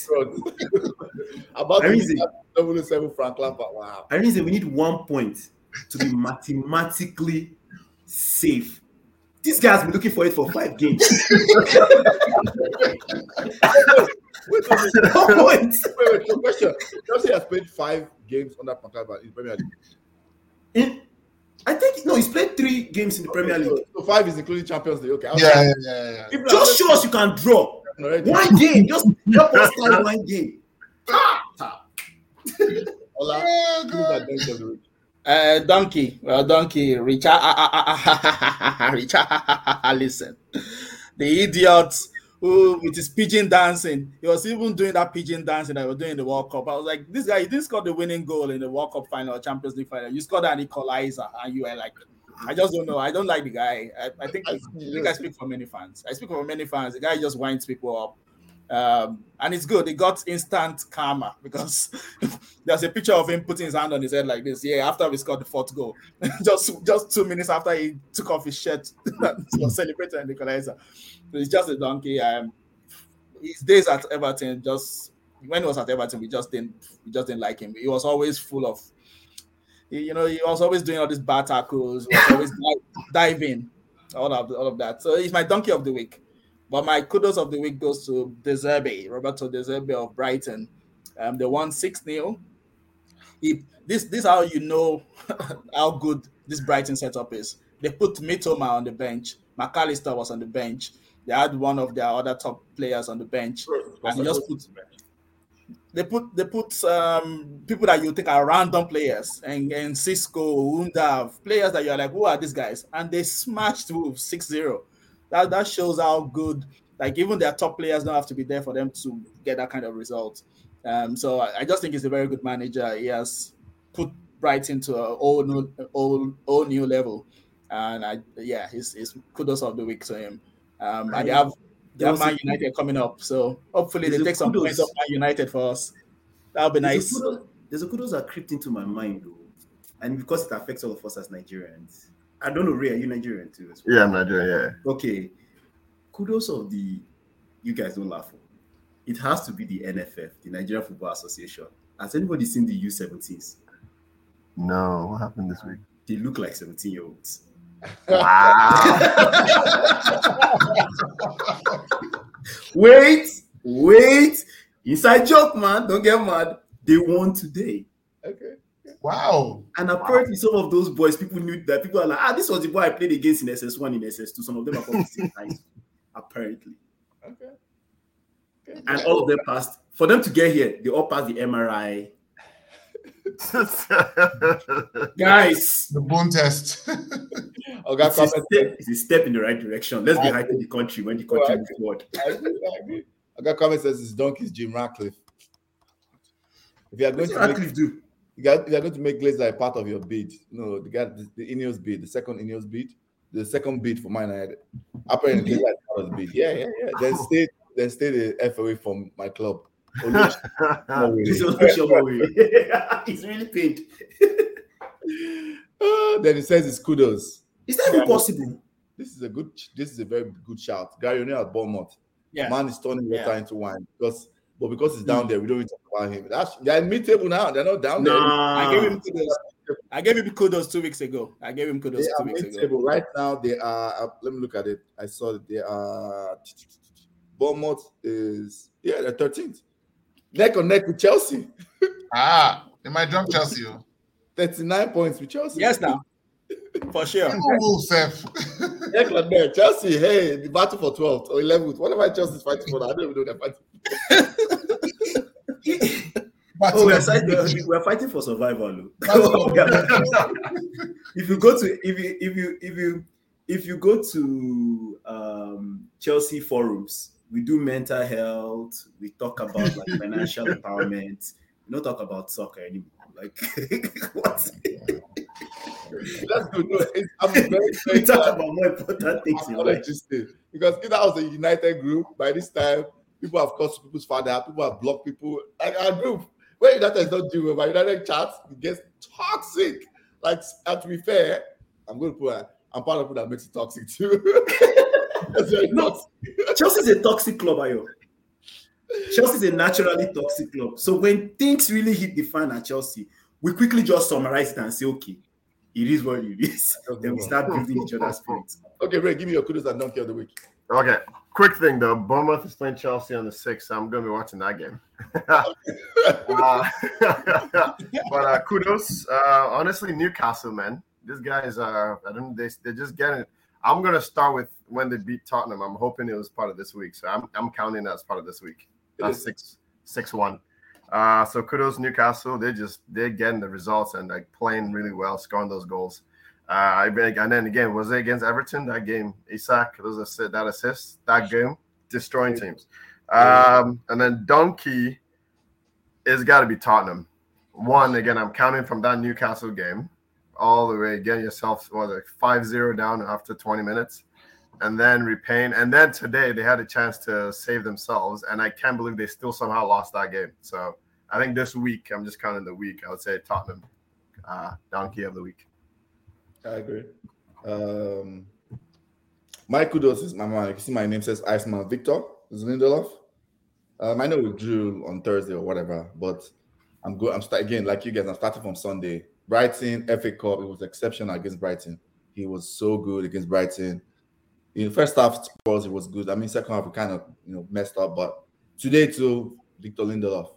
About to Ari be say- 007 Frank Lampard. Wow. I mean, we need one point to be mathematically safe. This guy's been looking for it for five games. Wait, wait, wait. No point. wait, wait. Question. Chelsea has played five games under Pankaba in Premier League. In- I think no, he's played three games in the Premier Okay, League. So, so five is including Champions League. Okay. I Yeah, yeah, yeah, yeah. if Just show us you can draw already. one game. Just help us start one game. Tap, tap. Ola, Oh, who's God. that bench of the week? Uh, donkey, well, donkey, Richard, Richard, listen, the idiot who with his pigeon dancing, he was even doing that pigeon dancing that was doing in the World Cup. I was like, this guy, didn't score the winning goal in the World Cup final, Champions League final. You scored an equalizer, and you were like, I just don't know. I don't like the guy. I, I think I think I speak for many fans. I speak for many fans. The guy just winds people up. Um, and it's good. He got instant karma because there's a picture of him putting his hand on his head like this. Yeah, after we scored the fourth goal, just just two minutes after he took off his shirt, was celebrating the equalizer. So it's just a donkey. Um, his days at Everton, just when he was at Everton, we just didn't we just didn't like him. He was always full of, you know, he was always doing all these bad tackles. Always diving, all of all of that. So he's my donkey of the week. But my kudos of the week goes to De Zerbi, Roberto De Zerbi of Brighton. Um, they won 6 0. This, this is how you know how good this Brighton setup is. They put Mitoma on the bench. Mac Allister was on the bench. They had one of their other top players on the bench. And just put they put they put um people that you think are random players and, and Cisco, Undav, players that you're like, who are these guys? And they smashed Wolves 6-0. That that shows how good like even their top players don't have to be there for them to get that kind of result. Um, so I, I just think he's a very good manager. He has put Brighton to a whole new, whole, whole new level, and I yeah, he's, he's kudos of the week to him. Um, and they have they have Man United coming up, so hopefully they take some kudos. points off Man United for us. That'll be There's nice. a kudos, there's a kudos that crept into my mind though, and because it affects all of us as Nigerians. I don't know, Ray, are you Nigerian too? As well? Yeah, I'm Nigerian. yeah. Okay. Kudos of the you guys don't laugh. It has to be the NFF, the Nigerian Football Association. Has anybody seen the U17s? No, what happened this week? They look like 17 year olds. Wow. Wait, wait. Inside joke, man. Don't get mad. They won today. Okay. Wow. And apparently, some of those boys, people knew that people are like, ah, this was the boy I played against in SS1, in SS2. Some of them are from the same time, apparently. Okay. okay. And all of them passed. For them to get here, they all passed the MRI. Guys, The bone test. Oga it's a, step, it's a step in the right direction. Let's be hyping the country when the country moves forward. I agree, I agree. Oga comment says it's Donkey's Jim Ratcliffe. If you are going did to make, do? You got, if you are going to make Glazer a part of your bid, no, the guy, the, the Ineos bid, the second Ineos bid, the second bid for mine, I had apparently Glazer part of the bid. Yeah, yeah, yeah. Then stayed, then stayed the F away from my club. Olu- This Olu- He's really paid. Ah, then he says it's kudos. Is that even possible? This is a good. This is a very good shout. Gary O'Neill at Bournemouth. Yeah. Man is turning water Yeah. into wine because, but because it's down there, we don't even talk about him. That's they're in mid-table now. They're not down there. I gave him kudos. I gave him kudos two weeks ago. I gave him kudos They two weeks ago. mid-table right now. They are. Uh, let me look at it. I saw that they are. Bournemouth is yeah, they're 13th, neck on neck with Chelsea. ah, they might jump Chelsea. oh. 39 points with Chelsea. Yes, now for sure. Even Wolves, Seth. neck on. Chelsea. Hey, the battle for 12th or 11th. Whatever Chelsea's fighting for, I don't even know they're fighting. Oh, we're, Seth, fighting, we're fighting for survival. That's all. if you go to if you if you if you if you go to um, Chelsea forums, we do mental health. We talk about like financial empowerment. We don't talk about soccer anymore. Like what? That's good. No, I'm very, very talk about more important things in life. because if that was a united group by this time, people have cursed people's father, people have blocked people. Like our group, where United is not doing well, United chats it gets toxic. Like, and to be fair, I'm going to put. I'm part of people that makes it toxic too. No. toxic. Chelsea's a toxic club, Ayo. Chelsea's a naturally toxic club. So when things really hit the fan at Chelsea, we quickly just summarize it and say, okay, it is what it is. then we start building each other's spirits. Okay, Ray, give me your kudos and donkey of the week. Okay. Quick thing though, Bournemouth is playing Chelsea on the sixth. So I'm going to be watching that game. uh, but uh, kudos. Uh, honestly, Newcastle, man. These guys are. I don't. They they're just getting. I'm gonna start with when they beat Tottenham. I'm hoping it was part of this week, so I'm I'm counting that as part of this week. That's six six one. Uh, so kudos Newcastle. They're just they're getting the results and like playing really well, scoring those goals. Uh, I beg, and then again, was it against Everton that game? Isak, those assist, that assist, that game, destroying teams. Um, and then Donkey is got to be Tottenham. One again, I'm counting from that Newcastle game all the way. Getting yourself was like 5-0 down after 20 minutes, and then repaying. And then today they had a chance to save themselves, and I can't believe they still somehow lost that game. So I think this week, I'm just counting the week. I would say Tottenham, uh, donkey of the week. I agree. Um, my kudos is my man. You see, my name says Iceman Victor Lindelof. Um, I know we drew on Thursday or whatever, but I'm good. I'm start again, like you guys. I'm starting from Sunday. Brighton FA Cup. It was exceptional against Brighton. He was so good against Brighton. In the first half, it was good. I mean, second half we kind of you know messed up, but today too, Victor Lindelof.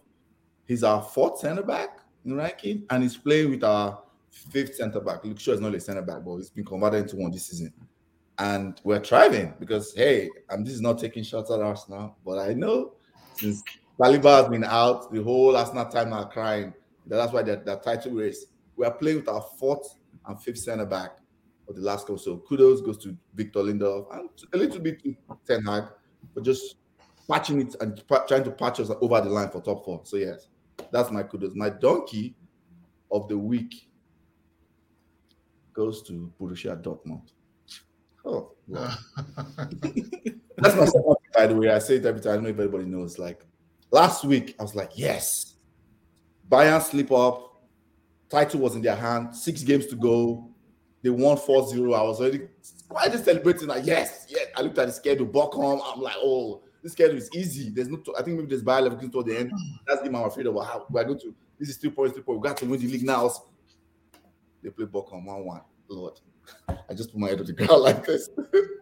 He's our fourth center back in ranking, and he's playing with our fifth center back. Luke Shaw is not a center back, but he's been converted into one this season. And we're thriving because hey, I'm this is not taking shots at Arsenal, but I know since Saliba has been out, the whole Arsenal time are crying. That's why they're title race. We are playing with our fourth and fifth center back for the last couple. So kudos goes to Victor Lindelof and a little bit to Ten Hag, but just patching it and trying to patch us over the line for top four. So yes, that's my kudos. My donkey of the week goes to Borussia Dortmund. Oh, wow. that's my second, by the way. I say it every time. I don't know if everybody knows. Like last week, I was like, yes, Bayern slip up. Title was in their hand. Six games to go. They won 4 0. I was already quite celebrating. Like, yes, yes. I looked at the schedule, home. I'm like, oh, this schedule is easy. There's no, I think maybe there's Bayern Leverkusen toward the end. That's the game I'm afraid of. How we're going to, this is three points, three points. We got to win the league now. They play 1 1. Lord. I just put my head on the ground like this.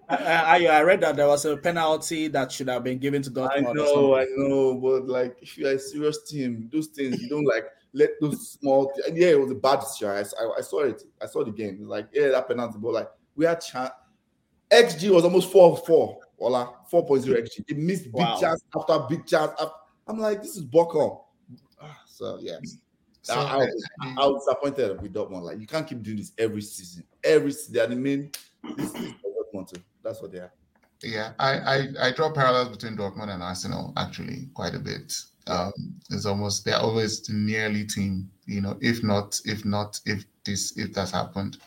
I, I, I, read that there was a penalty that should have been given to Dortmund. I know, I know, but like if you're a serious team, those things you don't like let those small. Yeah, it was a bad decision. I, I, saw it. I saw the game. It's like yeah, that penalty, but like we had chance. XG was almost four four. Voila, 4.0 XG. It missed big wow. chance after big chance. After, I'm like, this is Bochum. Ah, so yeah. So I, I, was, I, was, disappointed with Dortmund. Like you can't keep doing this every season. Every season, they are the main. This is Dortmund. That's what they are. Yeah, I, I I draw parallels between Dortmund and Arsenal actually quite a bit. Um, it's almost they're always the nearly team, you know, if not, if not, if this if that's happened.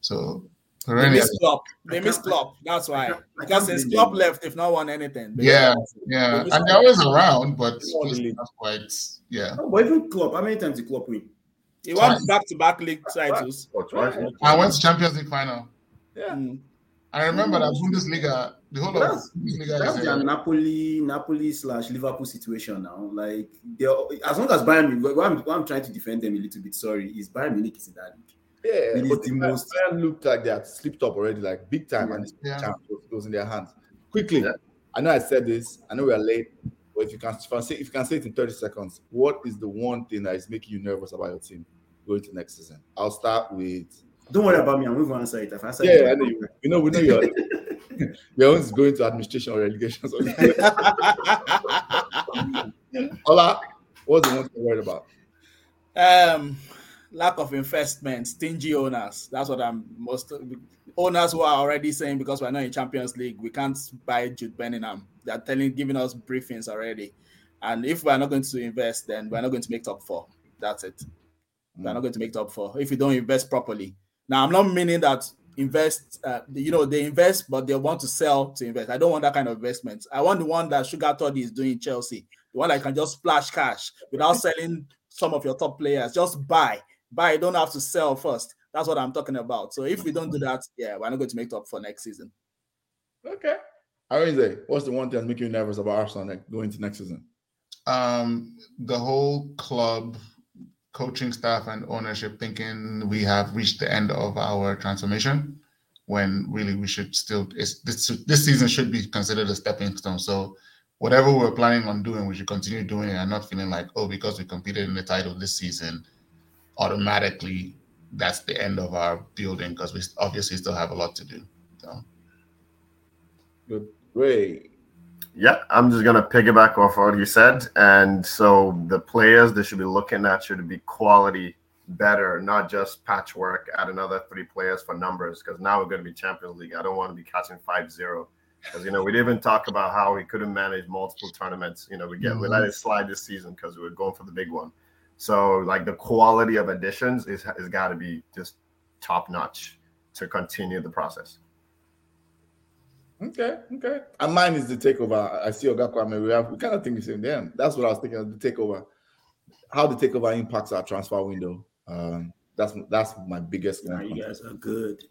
So they miss Klopp. They miss Klopp. That's why. Because since Klopp left, they've not won anything. They yeah, yeah, and they're always around, but not quite. Yeah. Oh, but even Klopp, how many times did Klopp win? He won back-to-back league titles. I went to Champions League final. Yeah. Mm. I remember that Bundesliga, the whole that's, of Bundesliga that's the uh, Napoli, Napoli slash Liverpool situation now. Like, as long as Bayern Munich, what I'm, what I'm trying to defend them a little bit, sorry, is Bayern Munich is in that league. Yeah, but the most Bayern looked like they had slipped up already, like big time, yeah. and yeah. chance was, was, in their hands. Quickly, yeah. I know I said this. I know we are late, but if you can, if you can, say, if you can say it in thirty seconds, what is the one thing that is making you nervous about your team going to next season? I'll start with. Don't worry about me. I'm going to answer it. If I answer yeah, it, I know you. We know. We know you're. your own is going to administration or relegation. Ola, what's the one you're worried about? Um, lack of investment, stingy owners. That's what I'm most owners who are already saying because we're not in Champions League, we can't buy Jude Bellingham. They're telling, giving us briefings already. And if we're not going to invest, then we're not going to make top four. That's it. We're not going to make top four if we don't invest properly. Now, I'm not meaning that invest, uh, you know, they invest, but they want to sell to invest. I don't want that kind of investment. I want the one that Sugar Toddy is doing in Chelsea, the one that can just splash cash without selling some of your top players. Just buy buy, don't have to sell first. That's what I'm talking about. So if we don't do that, yeah, we're not going to make up for next season. Okay. Arinze, what's the one thing that's making you nervous about Arsenal going to next season? Um, the whole club, coaching staff, and ownership thinking we have reached the end of our transformation. when really we should still this this season should be considered a stepping stone. So whatever we're planning on doing, we should continue doing it and not feeling like, oh, because we competed in the title this season, automatically that's the end of our building because we obviously still have a lot to do. So good. Great. Yeah, I'm just gonna piggyback off what you said. And so the players they should be looking at should be quality better, not just patchwork, add another three players for numbers, because now we're gonna be Champions League. I don't want to be catching 5-0. Because you know, we didn't even talk about how we couldn't manage multiple tournaments. You know, we get mm-hmm. we let it slide this season because we were going for the big one. So like the quality of additions is has got to be just top notch to continue the process. Okay, okay. And mine is the takeover. I see Ogakwame. We have we kind of think the same. Damn, that's what I was thinking of the takeover. How the takeover impacts our transfer window. Um, that's that's my biggest one. you guys are good.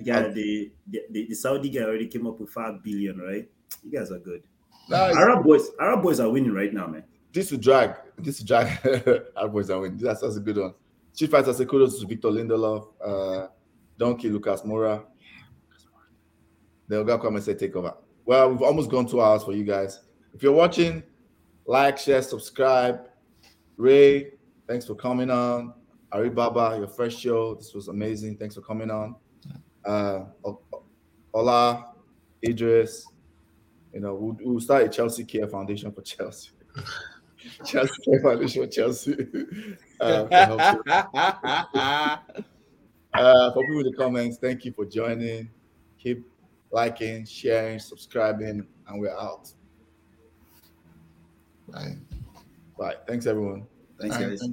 Yeah, the, the, the Saudi guy already came up with five billion, right? You guys are good. Nice. Arab boys, Arab boys are winning right now, man. This will drag. This will drag. Arab boys are winning. That's, that's a good one. Chief Fighter say kudos to Victor Lindelof, uh, Donkey Lucas Moura. They'll go come and say take over. Well, we've almost gone two hours for you guys. If you're watching, like, share, subscribe. Ray, thanks for coming on. Aribaba, your first show. This was amazing. Thanks for coming on. Uh, Ola, Idris. You know, we'll, we'll start a Chelsea Care Foundation for Chelsea. Chelsea Care Foundation for Chelsea. uh, uh, for people in the comments, thank you for joining. Keep liking, sharing, subscribing, and we're out. Bye. Bye. Thanks, everyone. Thanks, guys.